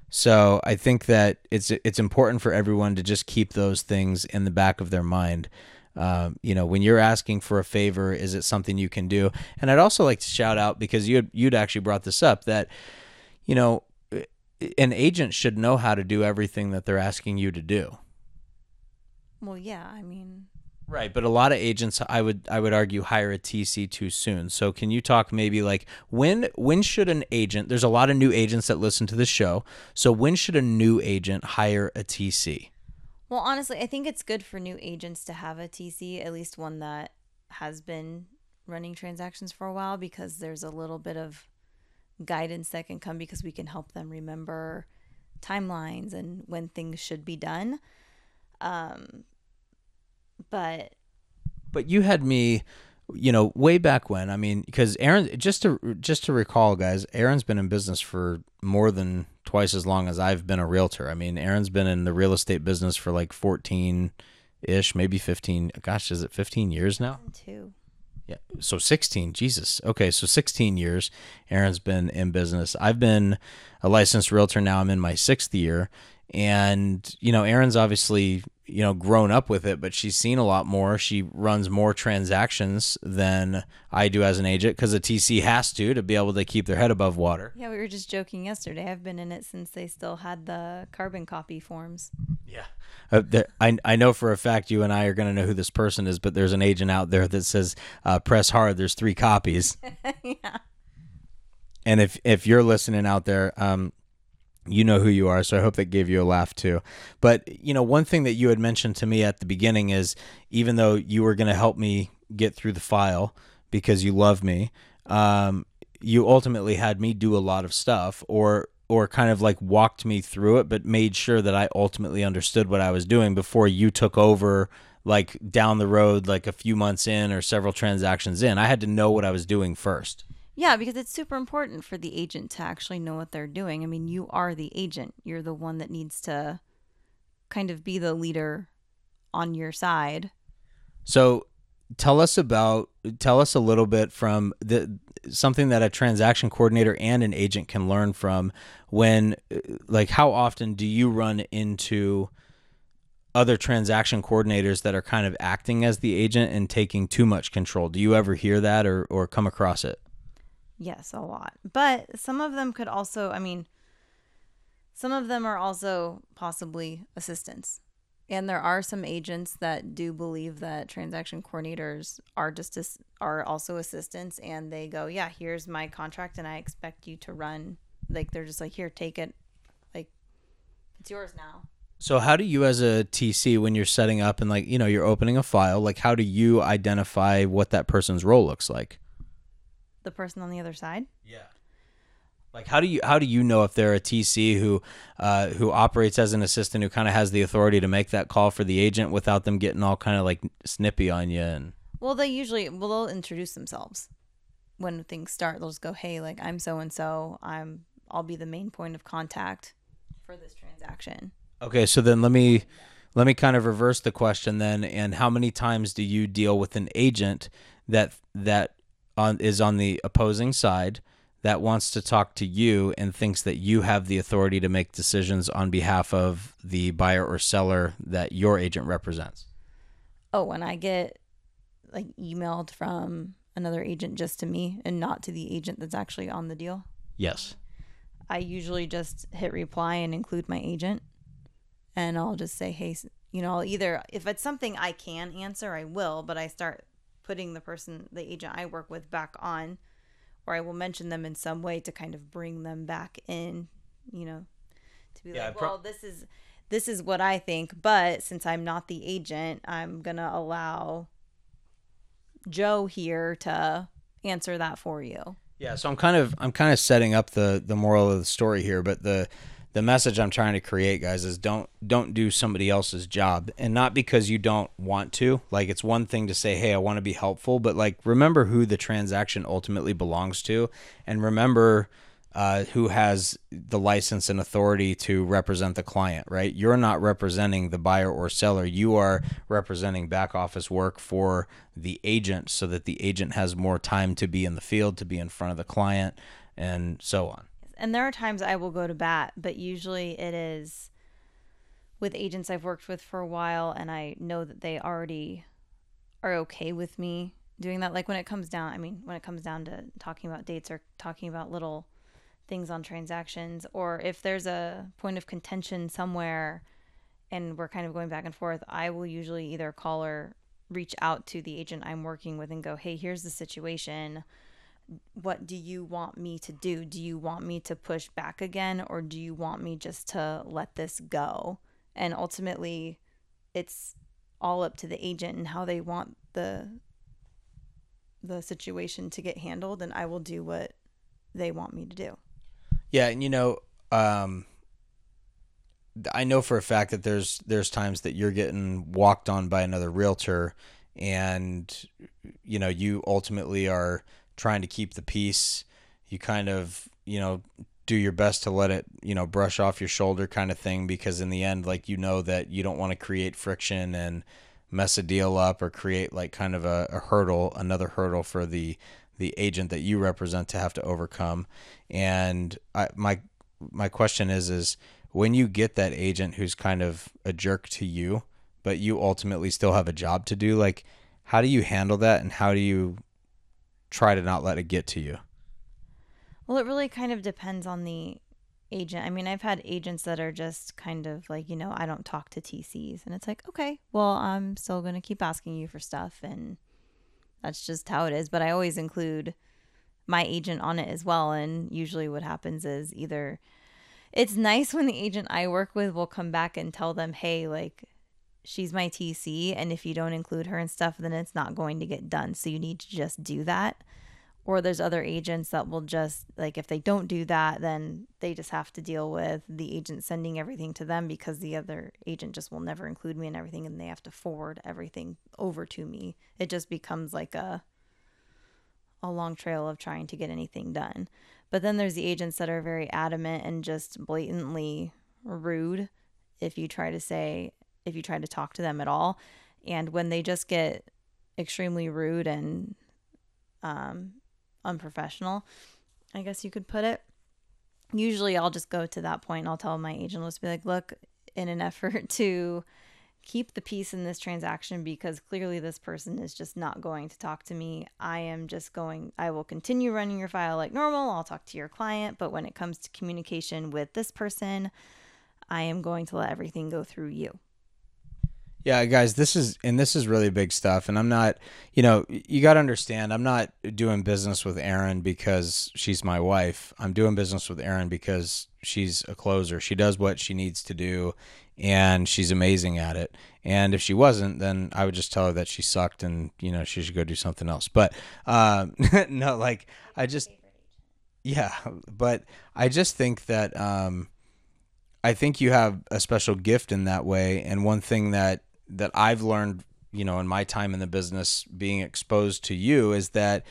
So I think that it's it's important for everyone to just keep those things in the back of their mind. Um, you know, when you're asking for a favor, is it something you can do? And I'd also like to shout out because you you'd actually brought this up that you know an agent should know how to do everything that they're asking you to do. Well, yeah, I mean, Right, but a lot of agents I would I would argue hire a TC too soon. So can you talk maybe like when when should an agent there's a lot of new agents that listen to the show. So when should a new agent hire a TC? well, honestly, I think it's good for new agents to have a TC, at least one that has been running transactions for a while, because there's a little bit of guidance that can come because we can help them remember timelines and when things should be done. Um, but But you had me you know way back when. I mean, cuz Erin just to just to recall guys, Erin's been in business for more than twice as long as I've been a realtor. I mean, Erin's been in the real estate business for like 14 ish, maybe 15. Gosh, is it 15 years now? two, Yeah. So 16. Jesus. Okay. So 16 years. Erin's been in business. I've been a licensed realtor now. I'm in my sixth year. And, you know, Erin's obviously, you know, grown up with it, but she's seen a lot more. She runs more transactions than I do as an agent because a TC has to to be able to keep their head above water. yeah, we were just joking yesterday. I've been in it since they still had the carbon copy forms. Yeah. Uh, there, I, I know for a fact you and I are going to know who this person is, but there's an agent out there that says, uh, press hard. There's three copies. yeah. And if if you're listening out there, um, you know who you are, so I hope that gave you a laugh too. But you know, one thing that you had mentioned to me at the beginning is even though you were going to help me get through the file because you love me, um, you ultimately had me do a lot of stuff, or or kind of like walked me through it, but made sure that I ultimately understood what I was doing before you took over. Like down the road, like a few months in or several transactions in, I had to know what I was doing first. Yeah, because it's super important for the agent to actually know what they're doing. I mean, you are the agent. You're the one that needs to kind of be the leader on your side. So, tell us about tell us a little bit from the something that a transaction coordinator and an agent can learn from when uh, like how often do you run into other transaction coordinators that are kind of acting as the agent and taking too much control? Do you ever hear that or or come across it? Yes, a lot. But some of them could also, I mean, some of them are also possibly assistants. And there are some agents that do believe that transaction coordinators are just as, are also assistants and they go, "Yeah, here's my contract and I expect you to run." Like they're just like, "Here, take it. Like it's yours now." So how do you as a TC when you're setting up and like, you know, you're opening a file, like how do you identify what that person's role looks like? The person on the other side. Yeah. Like how do you how do you know if they're a TC who uh, who operates as an assistant who kind of has the authority to make that call for the agent without them getting all kind of like snippy on you and well they usually well they'll introduce themselves when things start they'll just go hey like I'm so and so I'm I'll be the main point of contact for this transaction. Okay, so then let me let me kind of reverse the question then and how many times do you deal with an agent that that on is on the opposing side that wants to talk to you and thinks that you have the authority to make decisions on behalf of the buyer or seller that your agent represents. Oh, when I get like emailed from another agent just to me and not to the agent that's actually on the deal? Yes. I usually just hit reply and include my agent and I'll just say, "Hey, you know, I'll either if it's something I can answer, I will, but I start putting the person, the agent I work with, back on, or I will mention them in some way to kind of bring them back in, you know, to be yeah, like, well, this is this is what I think, but since I'm not the agent, I'm gonna allow Joe here to answer that for you. Yeah, so I'm kind of I'm kind of setting up the the moral of the story here, but the the message I'm trying to create, guys, is don't don't do somebody else's job, and not because you don't want to. Like it's one thing to say, "Hey, I want to be helpful," but like remember who the transaction ultimately belongs to, and remember uh, who has the license and authority to represent the client. Right? You're not representing the buyer or seller. You are representing back office work for the agent, so that the agent has more time to be in the field, to be in front of the client, and so on and there are times I will go to bat, but usually it is with agents I've worked with for a while and I know that they already are okay with me doing that. Like when it comes down, I mean, when it comes down to talking about dates or talking about little things on transactions, or if there's a point of contention somewhere and we're kind of going back and forth, I will usually either call or reach out to the agent I'm working with and go, hey, here's the situation what do you want me to do? Do you want me to push back again or do you want me just to let this go? And ultimately, it's all up to the agent and how they want the the situation to get handled and I will do what they want me to do. Yeah, and you know, um I know for a fact that there's there's times that you're getting walked on by another realtor and you know, you ultimately are trying to keep the peace. You kind of, you know, do your best to let it, you know, brush off your shoulder kind of thing because in the end like you know that you don't want to create friction and mess a deal up or create like kind of a, a hurdle, another hurdle for the the agent that you represent to have to overcome. And I, my my question is is when you get that agent who's kind of a jerk to you, but you ultimately still have a job to do, like how do you handle that and how do you try to not let it get to you? Well, it really kind of depends on the agent. I mean, I've had agents that are just kind of like, you know, I don't talk to TCs. And it's like, okay, well, I'm still going to keep asking you for stuff. And that's just how it is. But I always include my agent on it as well. And usually what happens is either it's nice when the agent I work with will come back and tell them, hey, like, she's my TC. And if you don't include her and stuff, then it's not going to get done. So you need to just do that. Or there's other agents that will just, like, if they don't do that, then they just have to deal with the agent sending everything to them because the other agent just will never include me in everything and they have to forward everything over to me. It just becomes like a, a long trail of trying to get anything done. But then there's the agents that are very adamant and just blatantly rude if you try to say, if you try to talk to them at all. And when they just get extremely rude and um, unprofessional, I guess you could put it, usually I'll just go to that point I'll tell my agent, let's be like, look, in an effort to keep the peace in this transaction because clearly this person is just not going to talk to me. I am just going, I will continue running your file like normal. I'll talk to your client. But when it comes to communication with this person, I am going to let everything go through you. Yeah, guys, this is and this is really big stuff. And I'm not, you know, you got to understand, I'm not doing business with Erin because she's my wife. I'm doing business with Erin because she's a closer. She does what she needs to do, and she's amazing at it. And if she wasn't, then I would just tell her that she sucked and you know she should go do something else. But um, no, like I just, yeah, but I just think that. Um, I think you have a special gift in that way. And one thing that that I've learned, you know, in my time in the business being exposed to you is that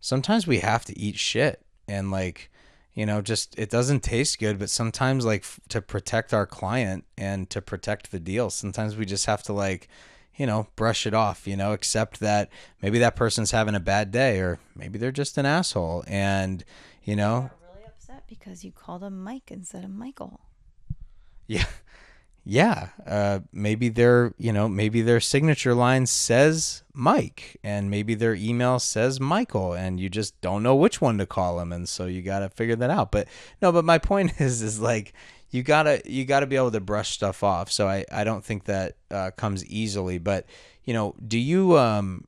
sometimes we have to eat shit and like, you know, just it doesn't taste good, but sometimes like f- to protect our client and to protect the deal, sometimes we just have to like, you know, brush it off, you know, accept that maybe that person's having a bad day or maybe they're just an asshole and, you know, really upset because you called him Mike instead of Michael. Yeah yeah, uh, maybe their you know maybe their signature line says Mike, and maybe their email says Michael, and you just don't know which one to call them, and so you got to figure that out. But no, but my point is is like you gotta you gotta be able to brush stuff off. So I I don't think that uh, comes easily. But you know, do you um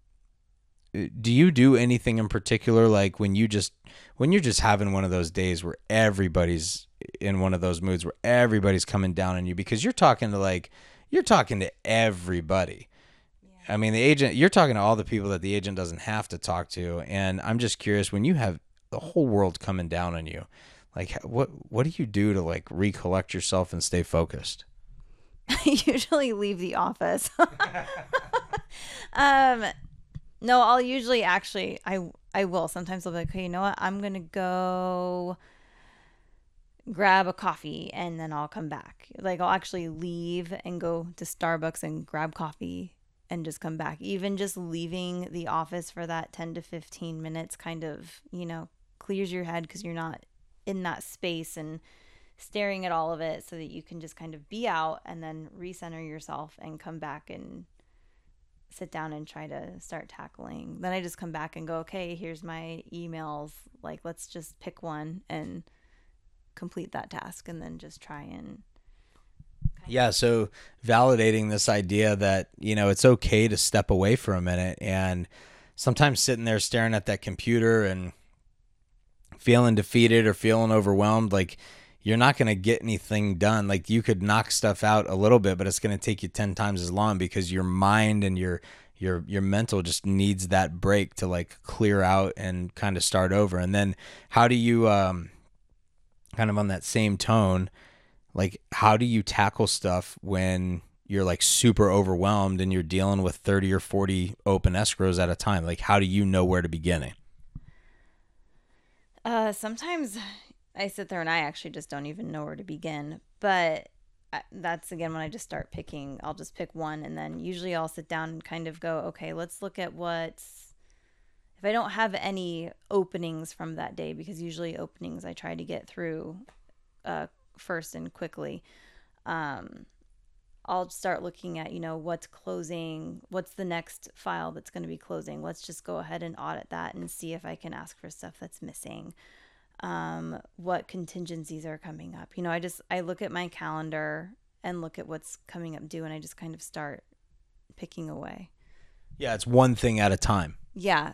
do you do anything in particular like when you just when you're just having one of those days where everybody's in one of those moods where everybody's coming down on you because you're talking to like you're talking to everybody. Yeah. I mean, the agent you're talking to all the people that the agent doesn't have to talk to and I'm just curious when you have the whole world coming down on you, like what what do you do to like recollect yourself and stay focused? I usually leave the office. um no, I'll usually actually I I will. Sometimes I'll be like, okay, you know what? I'm gonna go grab a coffee and then I'll come back. Like I'll actually leave and go to Starbucks and grab coffee and just come back. Even just leaving the office for that 10 to 15 minutes kind of, you know, clears your head because you're not in that space and staring at all of it so that you can just kind of be out and then recenter yourself and come back and sit down and try to start tackling. Then I just come back and go, okay, here's my emails. Like, let's just pick one and complete that task and then just try and. Yeah, so validating this idea that, you know, it's okay to step away for a minute and sometimes sitting there staring at that computer and feeling defeated or feeling overwhelmed, like, you're not going to get anything done. Like you could knock stuff out a little bit, but it's going to take you 10 times as long because your mind and your your your mental just needs that break to like clear out and kind of start over. And then how do you um kind of on that same tone, like how do you tackle stuff when you're like super overwhelmed and you're dealing with 30 or 40 open escrows at a time? Like how do you know where to begin? Uh sometimes I sit there and I actually just don't even know where to begin. But that's again when I just start picking, I'll just pick one and then usually I'll sit down and kind of go, okay, let's look at what's if I don't have any openings from that day because usually openings I try to get through uh, first and quickly. Um, I'll start looking at, you know, what's closing, what's the next file that's going to be closing. Let's just go ahead and audit that and see if I can ask for stuff that's missing um, what contingencies are coming up. You know, I just I look at my calendar and look at what's coming up due, and I just kind of start picking away. Yeah, it's one thing at a time. Yeah,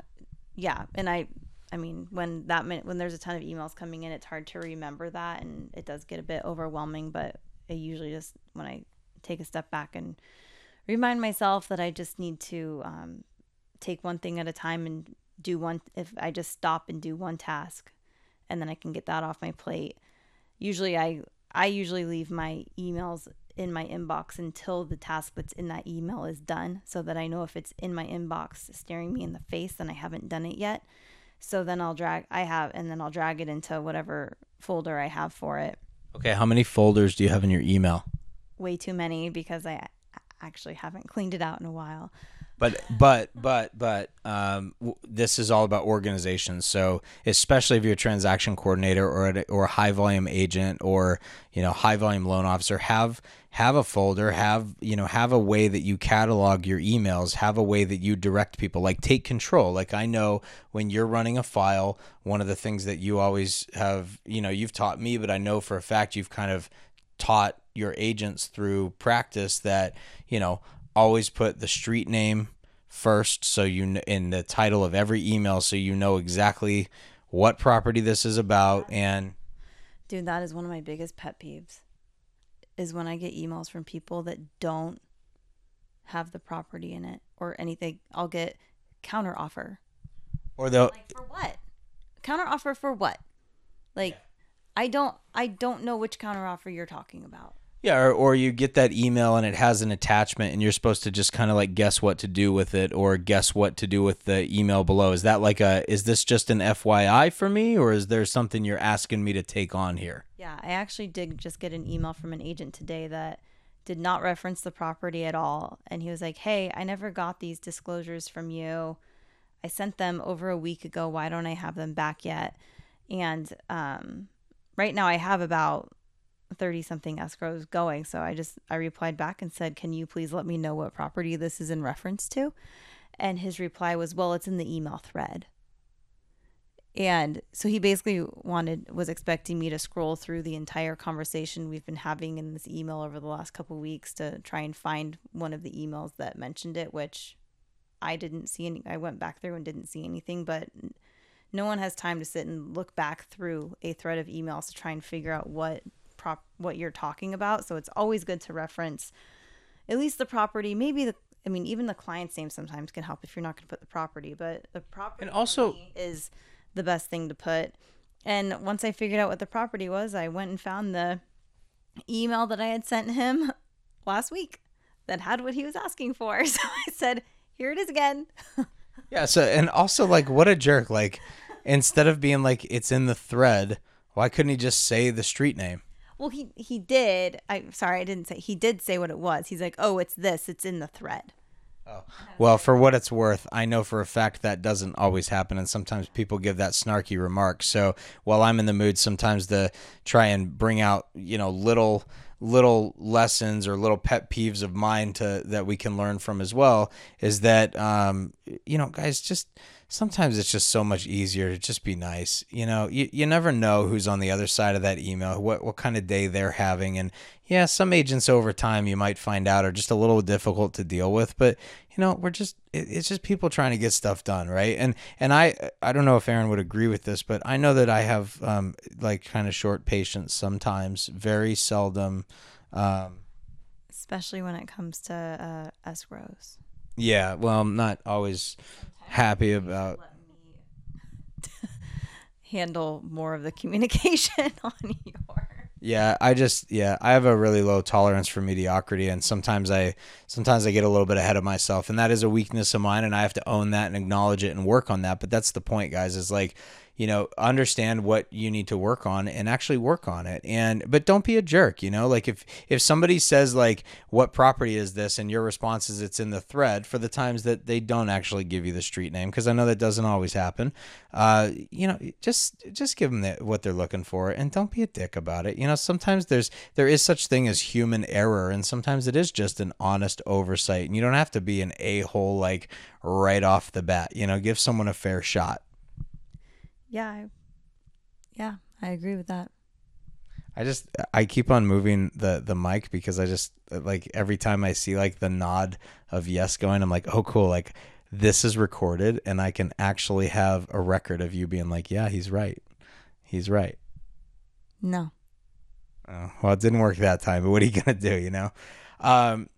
yeah, and I, I mean, when that when there's a ton of emails coming in, it's hard to remember that, and it does get a bit overwhelming. But I usually just when I take a step back and remind myself that I just need to um, take one thing at a time and do one. If I just stop and do one task, and then I can get that off my plate. Usually, I I usually leave my emails in my inbox until the task that's in that email is done so that I know if it's in my inbox staring me in the face then I haven't done it yet. So then I'll drag I have and then I'll drag it into whatever folder I have for it. Okay, how many folders do you have in your email? Way too many because I actually haven't cleaned it out in a while. But but but but um, w- this is all about organization. So especially if you're a transaction coordinator or a, or a high volume agent or you know high volume loan officer, have have a folder, have you know have a way that you catalog your emails, have a way that you direct people. Like take control. Like I know when you're running a file, one of the things that you always have, you know, you've taught me, but I know for a fact you've kind of taught your agents through practice that you know always put the street name first so you kn- in the title of every email so you know exactly what property this is about and Dude, that is one of my biggest pet peeves. Is when I get emails from people that don't have the property in it or anything. I'll get counter offer. or the Like for what? Counter offer for what? Like I don't I don't know which counter offer you're talking about. Yeah or, or you get that email and it has an attachment and you're supposed to just kind of like guess what to do with it or guess what to do with the email below is that like a is this just an FYI for me or is there something you're asking me to take on here Yeah, I actually did just get an email from an agent today that did not reference the property at all. And he was like, Hey, I never got these disclosures from you. I sent them over a week ago. Why don't I have them back yet? And um, right now I have about 30 something escrows going. So I just, I replied back and said, Can you please let me know what property this is in reference to? And his reply was, Well, it's in the email thread. And so he basically wanted was expecting me to scroll through the entire conversation we've been having in this email over the last couple weeks to try and find one of the emails that mentioned it, which I didn't see any I went back through and didn't see anything, but no one has time to sit and look back through a thread of emails to try and figure out what prop what you're talking about. So it's always good to reference at least the property, maybe the I mean, even the client's name sometimes can help if you're not going to put the property, but the property And also- is the best thing to put. And once I figured out what the property was, I went and found the email that I had sent him last week that had what he was asking for. So I said, "Here it is again." Yeah. So, and also, like, what a jerk. Like, instead of being like, it's in the thread, why couldn't he just say the street name? Well, he he did. I'm sorry, I didn't say. He did say what it was. He's like, "Oh, it's this. It's in the thread." Oh. Well, for what it's worth, I know for a fact that doesn't always happen, and sometimes people give that snarky remark. So while I'm in the mood sometimes to try and bring out, you know, little little lessons or little pet peeves of mine to that we can learn from as well, is that um, you know, guys, just sometimes it's just so much easier to just be nice. You know, you, you never know who's on the other side of that email, what what kind of day they're having, and yeah, some agents over time you might find out are just a little difficult to deal with, but you know, we're just it, it's just people trying to get stuff done, right? And and I I don't know if Erin would agree with this, but I know that I have um like kind of short patience sometimes, very seldom. Um, Especially when it comes to uh, escrows. yeah, well, I'm not always happy about. Letting me handle more of the communication on your. Yeah, I just yeah, I have a really low tolerance for mediocrity and sometimes I sometimes I get a little bit ahead of myself and that is a weakness of mine and I have to own that and acknowledge it and work on that, but that's the point guys is like you know understand what you need to work on and actually work on it. And but don't be a jerk you know like if if somebody says like what property is this? and your response is it's in the thread for the times that they don't actually give you the street name because i know that doesn't always happen uh you know just just give them the, what they're looking for and don't be a dick about it. You know sometimes there's there is such thing as human error and sometimes it is just an honest oversight and you don't have to be an a-hole like right off the bat you know give someone a fair shot Yeah, I, yeah, I agree with that. I just I keep on moving the the mic because I just like every time I see like the nod of yes going, I'm like, oh cool, like this is recorded and I can actually have a record of you being like, yeah, he's right. He's right. No. Oh, well, it didn't work that time, but what are you going to do, you know? Um,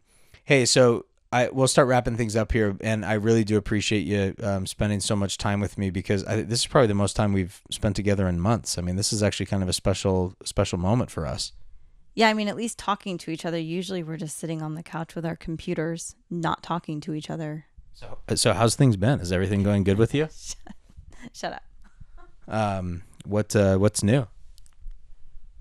hey, so I we'll start wrapping things up here, and I really do appreciate you um, spending so much time with me because I, this is probably the most time we've spent together in months. I mean, this is actually kind of a special special moment for us. Yeah, I mean, at least talking to each other. Usually, we're just sitting on the couch with our computers, not talking to each other. So, so how's things been? Is everything going good with you? Shut up. Um, what uh, what's new?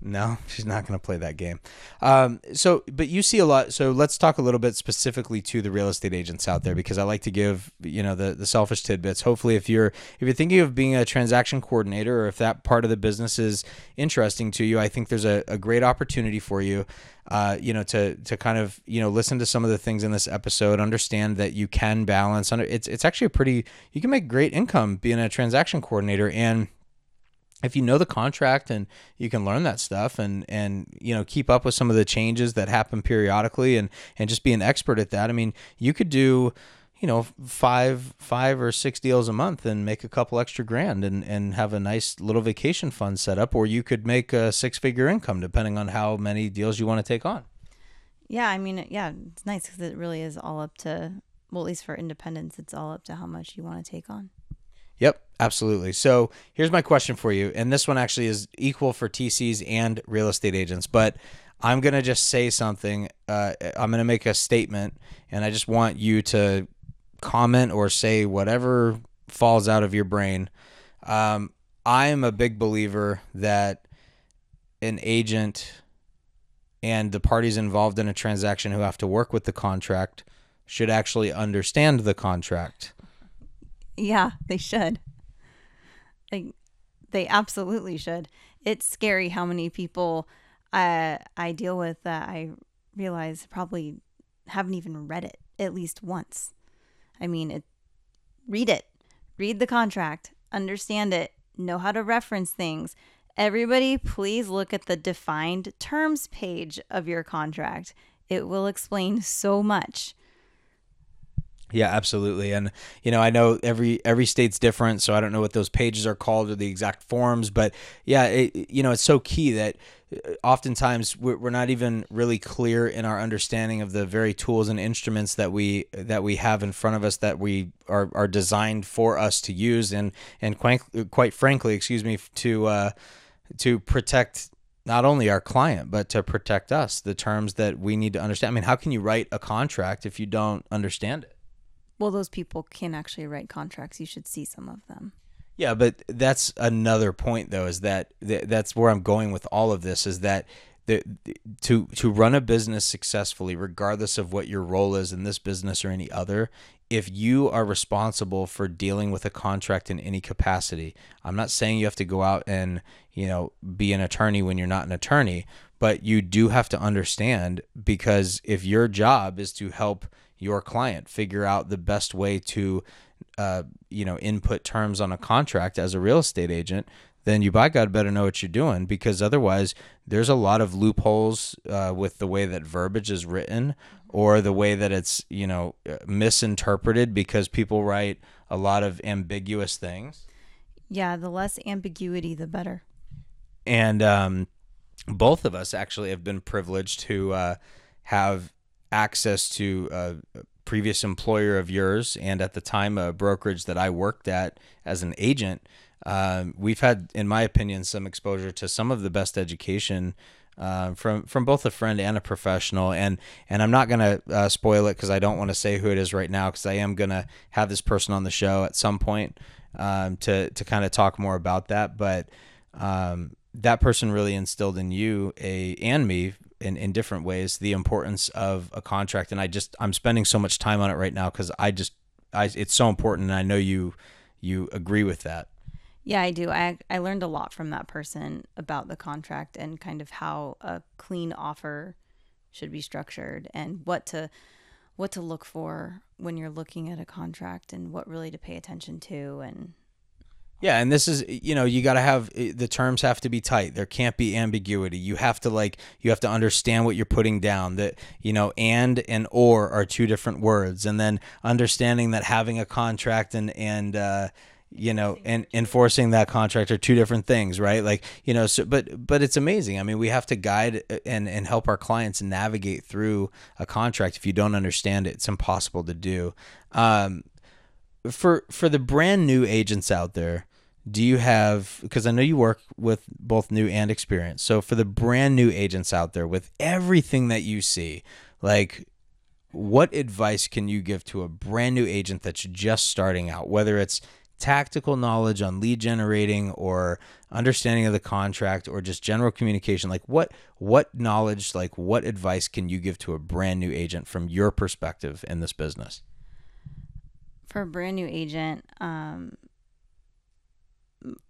No, she's not going to play that game. Um, so, but you see a lot. So let's talk a little bit specifically to the real estate agents out there because I like to give you know the the selfish tidbits. Hopefully, if you're if you're thinking of being a transaction coordinator or if that part of the business is interesting to you, I think there's a, a great opportunity for you. Uh, you know, to to kind of you know listen to some of the things in this episode, understand that you can balance. Under it's it's actually a pretty you can make great income being a transaction coordinator and if you know the contract and you can learn that stuff and and you know keep up with some of the changes that happen periodically and and just be an expert at that i mean you could do you know five five or six deals a month and make a couple extra grand and and have a nice little vacation fund set up or you could make a six figure income depending on how many deals you want to take on Yeah, I mean, yeah, it's nice because it really is all up to, well, at least for independence, it's all up to how much you want to take on. Yep, absolutely. So here's my question for you, and this one actually is equal for TCs and real estate agents, but I'm gonna just say something. Uh, I'm gonna make a statement, and I just want you to comment or say whatever falls out of your brain. Um, I am a big believer that an agent and the parties involved in a transaction who have to work with the contract should actually understand the contract. Yeah, they should. Like, they absolutely should. It's scary how many people uh, I deal with that I realize probably haven't even read it at least once. I mean, it, read it, read the contract, understand it, know how to reference things. Everybody, please look at the defined terms page of your contract. It will explain so much. Yeah, absolutely. And you know, I know every every state's different, so I don't know what those pages are called or the exact forms, but yeah, it, you know, it's so key that uh, oftentimes we're, not even really clear in our understanding of the very tools and instruments that we that we have in front of us that we are, are designed for us to use and and quite quite frankly, excuse me, to uh, to protect not only our client but to protect us the terms that we need to understand. I mean, how can you write a contract if you don't understand it? Well, those people can actually write contracts. You should see some of them. Yeah, but that's another point though is that th- that's where I'm going with all of this is that the, to to run a business successfully regardless of what your role is in this business or any other if you are responsible for dealing with a contract in any capacity i'm not saying you have to go out and you know be an attorney when you're not an attorney but you do have to understand because if your job is to help your client figure out the best way to uh, you know input terms on a contract as a real estate agent then you by god better know what you're doing because otherwise there's a lot of loopholes uh, with the way that verbiage is written or the way that it's you know uh, misinterpreted because people write a lot of ambiguous things Yeah, the less ambiguity, the better. and um, both of us actually have been privileged to uh, have access to a previous employer of yours and at the time a brokerage that I worked at as an agent. Um, we've had, in my opinion, some exposure to some of the best education uh, from from both a friend and a professional. And and I'm not gonna uh, spoil it because I don't want to say who it is right now because I am gonna have this person on the show at some point um, to to kind of talk more about that. But um, that person really instilled in you a and me in, in different ways the importance of a contract and i just i'm spending so much time on it right now because i just I, it's so important and i know you you agree with that Yeah, I do. I I learned a lot from that person about the contract and kind of how a clean offer should be structured and what to what to look for when you're looking at a contract and what really to pay attention to and Yeah, and this is you know you got to have the terms have to be tight. There can't be ambiguity. You have to like you have to understand what you're putting down. That you know and and or are two different words, and then understanding that having a contract and and uh, you know and enforcing that contract are two different things, right? Like you know, so but but it's amazing. I mean, we have to guide and and help our clients navigate through a contract. If you don't understand it, it's impossible to do. Um, for for the brand new agents out there do you have because i know you work with both new and experienced. So for the brand new agents out there with everything that you see like what advice can you give to a brand new agent that's just starting out? Whether it's tactical knowledge on lead generating or understanding of the contract or just general communication like what what knowledge like what advice can you give to a brand new agent from your perspective in this business? For a brand new agent, um,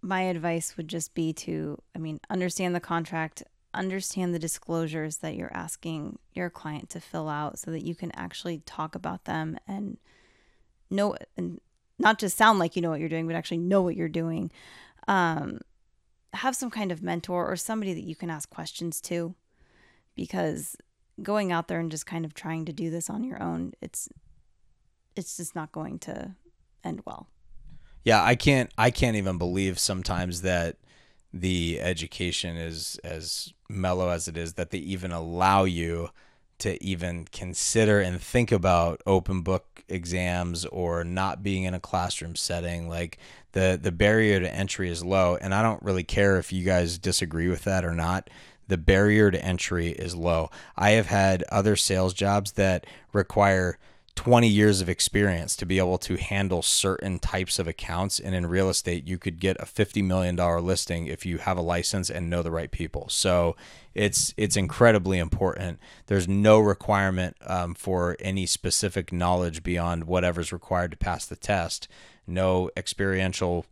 my advice would just be to, I mean, understand the contract, understand the disclosures that you're asking your client to fill out so that you can actually talk about them and know and not just sound like you know what you're doing, but actually know what you're doing. Um, have some kind of mentor or somebody that you can ask questions to because going out there and just kind of trying to do this on your own, it's it's just not going to end well. Yeah, I can't I can't even believe sometimes that the education is as mellow as it is that they even allow you to even consider and think about open book exams or not being in a classroom setting like the the barrier to entry is low and I don't really care if you guys disagree with that or not the barrier to entry is low. I have had other sales jobs that require 20 years of experience to be able to handle certain types of accounts. And in real estate, you could get a $50 million listing if you have a license and know the right people. So it's it's incredibly important. There's no requirement um, for any specific knowledge beyond whatever's required to pass the test. No experiential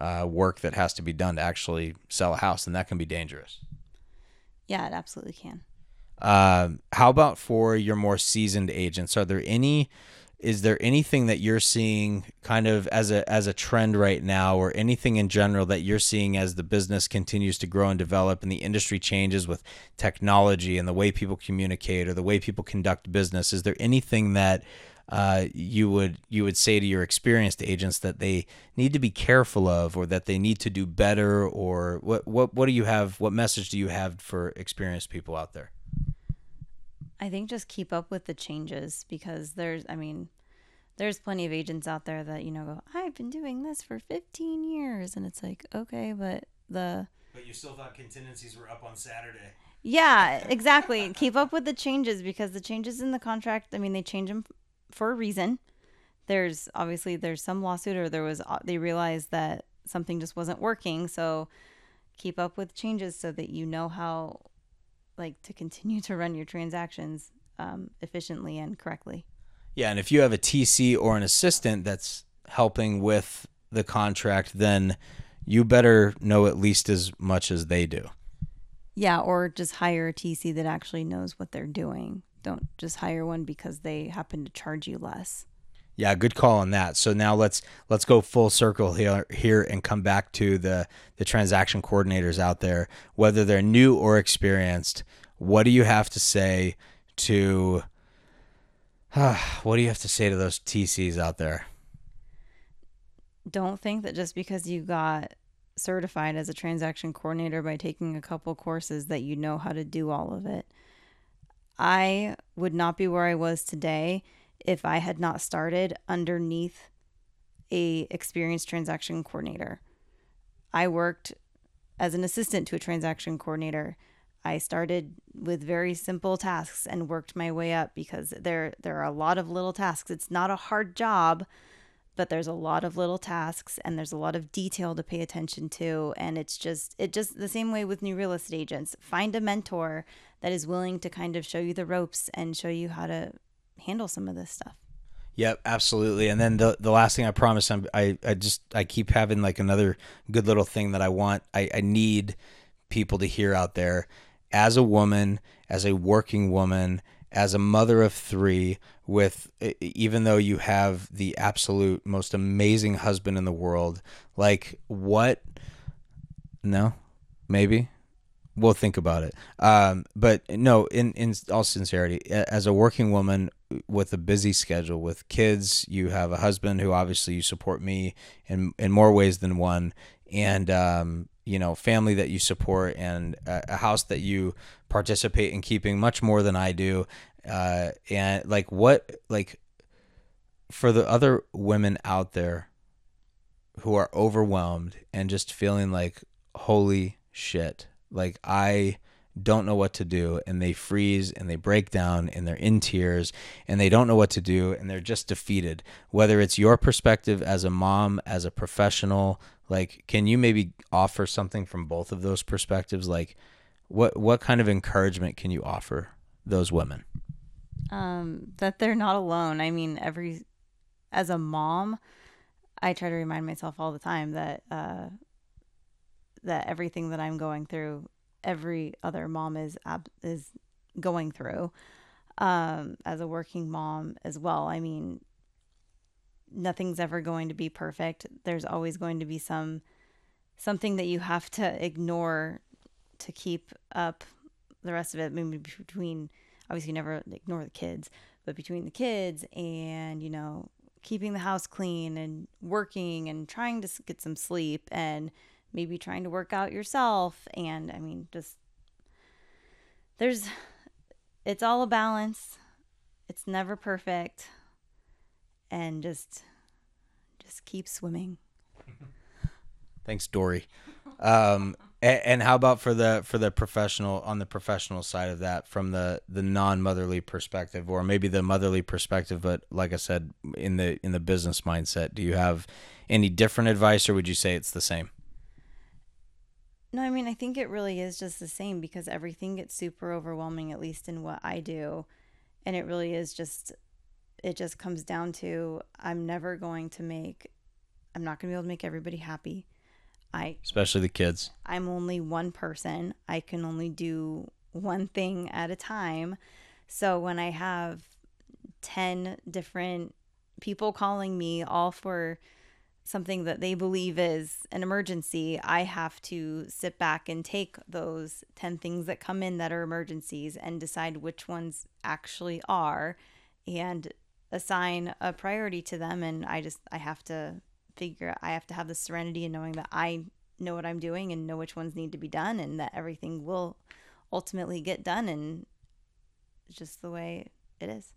uh, work that has to be done to actually sell a house, and that can be dangerous. Yeah, it absolutely can. Um, how about for your more seasoned agents? Are there any? Is there anything that you're seeing kind of as a as a trend right now, or anything in general that you're seeing as the business continues to grow and develop, and the industry changes with technology and the way people communicate or the way people conduct business? Is there anything that uh, you would you would say to your experienced agents that they need to be careful of, or that they need to do better, or what what what do you have? What message do you have for experienced people out there? I think just keep up with the changes because there's, I mean, there's plenty of agents out there that, you know, go, I've been doing this for 15 years. And it's like, okay, but the. But you still thought contingencies were up on Saturday. Yeah, exactly. keep up with the changes because the changes in the contract, I mean, they change them for a reason. There's obviously there's some lawsuit or there was uh, they realized that something just wasn't working, so keep up with changes so that you know how like to continue to run your transactions um, efficiently and correctly. Yeah, and if you have a TC or an assistant that's helping with the contract, then you better know at least as much as they do. Yeah, or just hire a TC that actually knows what they're doing. Don't just hire one because they happen to charge you less. Yeah, good call on that. So now let's let's go full circle here here and come back to the the transaction coordinators out there, whether they're new or experienced. What do you have to say to what do you have to say to those TCs out there? Don't think that just because you got certified as a transaction coordinator by taking a couple courses that you know how to do all of it. I would not be where I was today if I had not started underneath a experienced transaction coordinator. I worked as an assistant to a transaction coordinator. I started with very simple tasks and worked my way up because there there are a lot of little tasks. It's not a hard job, but there's a lot of little tasks and there's a lot of detail to pay attention to and it's just it just the same way with new real estate agents. Find a mentor that is willing to kind of show you the ropes and show you how to handle some of this stuff. Yep, absolutely. And then the the last thing I promise, I'm, I I just I keep having like another good little thing that I want. I, I need people to hear out there as a woman, as a working woman, as a mother of three, with even though you have the absolute most amazing husband in the world, like what? No, maybe we'll think about it. Um, but no, in in all sincerity, as a working woman with a busy schedule with kids, you have a husband who obviously you support me in in more ways than one, and um, you know, family that you support, and a, a house that you participate in keeping much more than I do. Uh, and like what like for the other women out there who are overwhelmed and just feeling like holy shit like i don't know what to do and they freeze and they break down and they're in tears and they don't know what to do and they're just defeated. Whether it's your perspective as a mom as a professional like can you maybe offer something from both of those perspectives? Like what what kind of encouragement can you offer those women? Um, that they're not alone. I mean, every as a mom, I try to remind myself all the time that uh, that everything that I'm going through, every other mom is is going through. Um, as a working mom as well, I mean, nothing's ever going to be perfect. There's always going to be some something that you have to ignore to keep up the rest of it. Maybe between obviously you never ignore the kids, but between the kids and, you know, keeping the house clean and working and trying to get some sleep and maybe trying to work out yourself. And I mean, just there's, it's all a balance. It's never perfect. And just, just keep swimming. Thanks, Dory. Um, and, and how about for the for the professional on the professional side of that, from the the non motherly perspective, or maybe the motherly perspective, but like I said, in the in the business mindset, do you have any different advice, or would you say it's the same? No, I mean, I think it really is just the same because everything gets super overwhelming, at least in what I do. And it really is just, it just comes down to I'm never going to make, I'm not going to be able to make everybody happy. I, Especially the kids. I'm only one person. I can only do one thing at a time. So when I have 10 different people calling me all for something that they believe is an emergency, I have to sit back and take those 10 things that come in that are emergencies and decide which ones actually are and assign a priority to them and I just I have to figure I have to have the serenity in knowing that I know what I'm doing and know which ones need to be done and that everything will ultimately get done and just the way it is.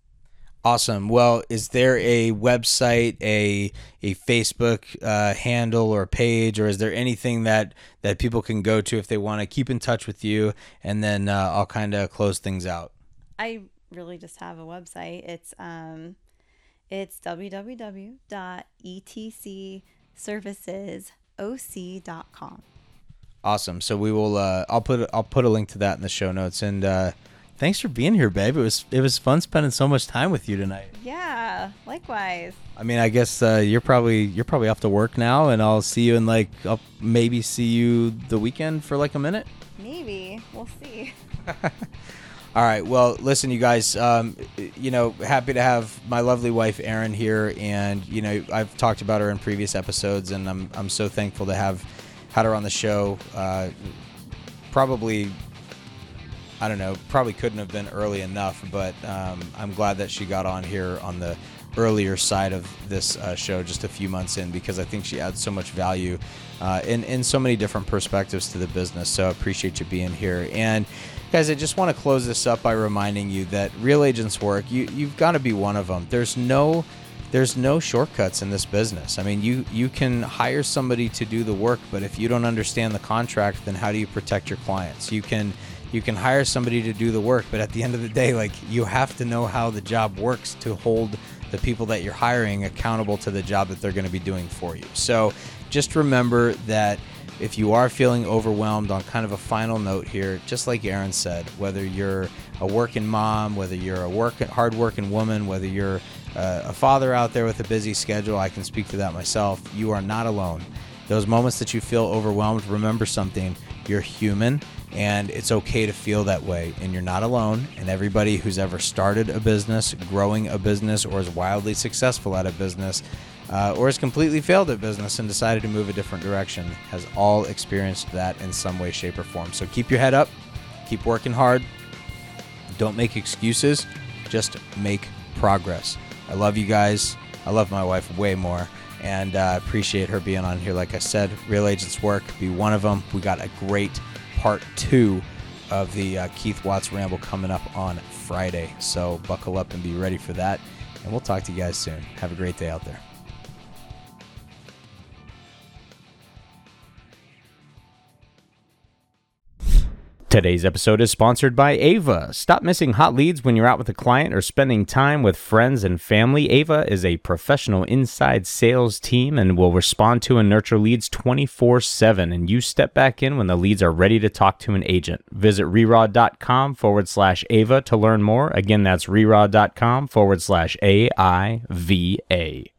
Awesome. Well, is there a website, a a Facebook uh, handle or page, or is there anything that that people can go to if they want to keep in touch with you? And then uh, I'll kind of close things out. I really just have a website. It's um it's www.etcservicesoc.com. Awesome. So we will. Uh, I'll put. I'll put a link to that in the show notes. And uh, thanks for being here, babe. It was. It was fun spending so much time with you tonight. Yeah, likewise. I mean, I guess uh, you're probably you're probably off to work now, and I'll see you in like. I'll maybe see you the weekend for like a minute. Maybe. We'll see. All right. Well, listen, you guys. Um, you know, happy to have my lovely wife Erin here, and you know, I've talked about her in previous episodes, and I'm I'm so thankful to have had her on the show. Uh, probably, I don't know, probably couldn't have been early enough, but um, I'm glad that she got on here on the earlier side of this uh, show, just a few months in, because I think she adds so much value uh, in in so many different perspectives to the business. So I appreciate you being here. And guys i just want to close this up by reminding you that real agents work you you've got to be one of them there's no there's no shortcuts in this business. I mean you you can hire somebody to do the work but if you don't understand the contract then how do you protect your clients? You can you can hire somebody to do the work but at the end of the day like you have to know how the job works to hold the people that you're hiring accountable to the job that they're going to be doing for you so just remember that if you are feeling overwhelmed on kind of a final note here, just like Erin said, whether you're a working mom, whether you're a working, hard-working woman, whether you're uh, a father out there with a busy schedule, I can speak to that myself. You are not alone. Those moments that you feel overwhelmed, remember something. You're human And it's okay to feel that way, and you're not alone. And everybody who's ever started a business, growing a business, or is wildly successful at a business, uh, or has completely failed at business and decided to move a different direction has all experienced that in some way, shape, or form. So keep your head up, keep working hard, don't make excuses, just make progress. I love you guys. I love my wife way more and uh, appreciate her being on here. Like I said, Real Agents Work, be one of them. We got a great part two of the uh, Keith Watts Ramble coming up on Friday. So buckle up and be ready for that. And we'll talk to you guys soon. Have a great day out there. Today's episode is sponsored by Aiva. Stop missing hot leads when you're out with a client or spending time with friends and family. Aiva is a professional inside sales team and will respond to and nurture leads 24 7. And you step back in when the leads are ready to talk to an agent. Visit reraw.com forward slash Aiva to learn more. Again, that's reraw.com forward slash A I V A.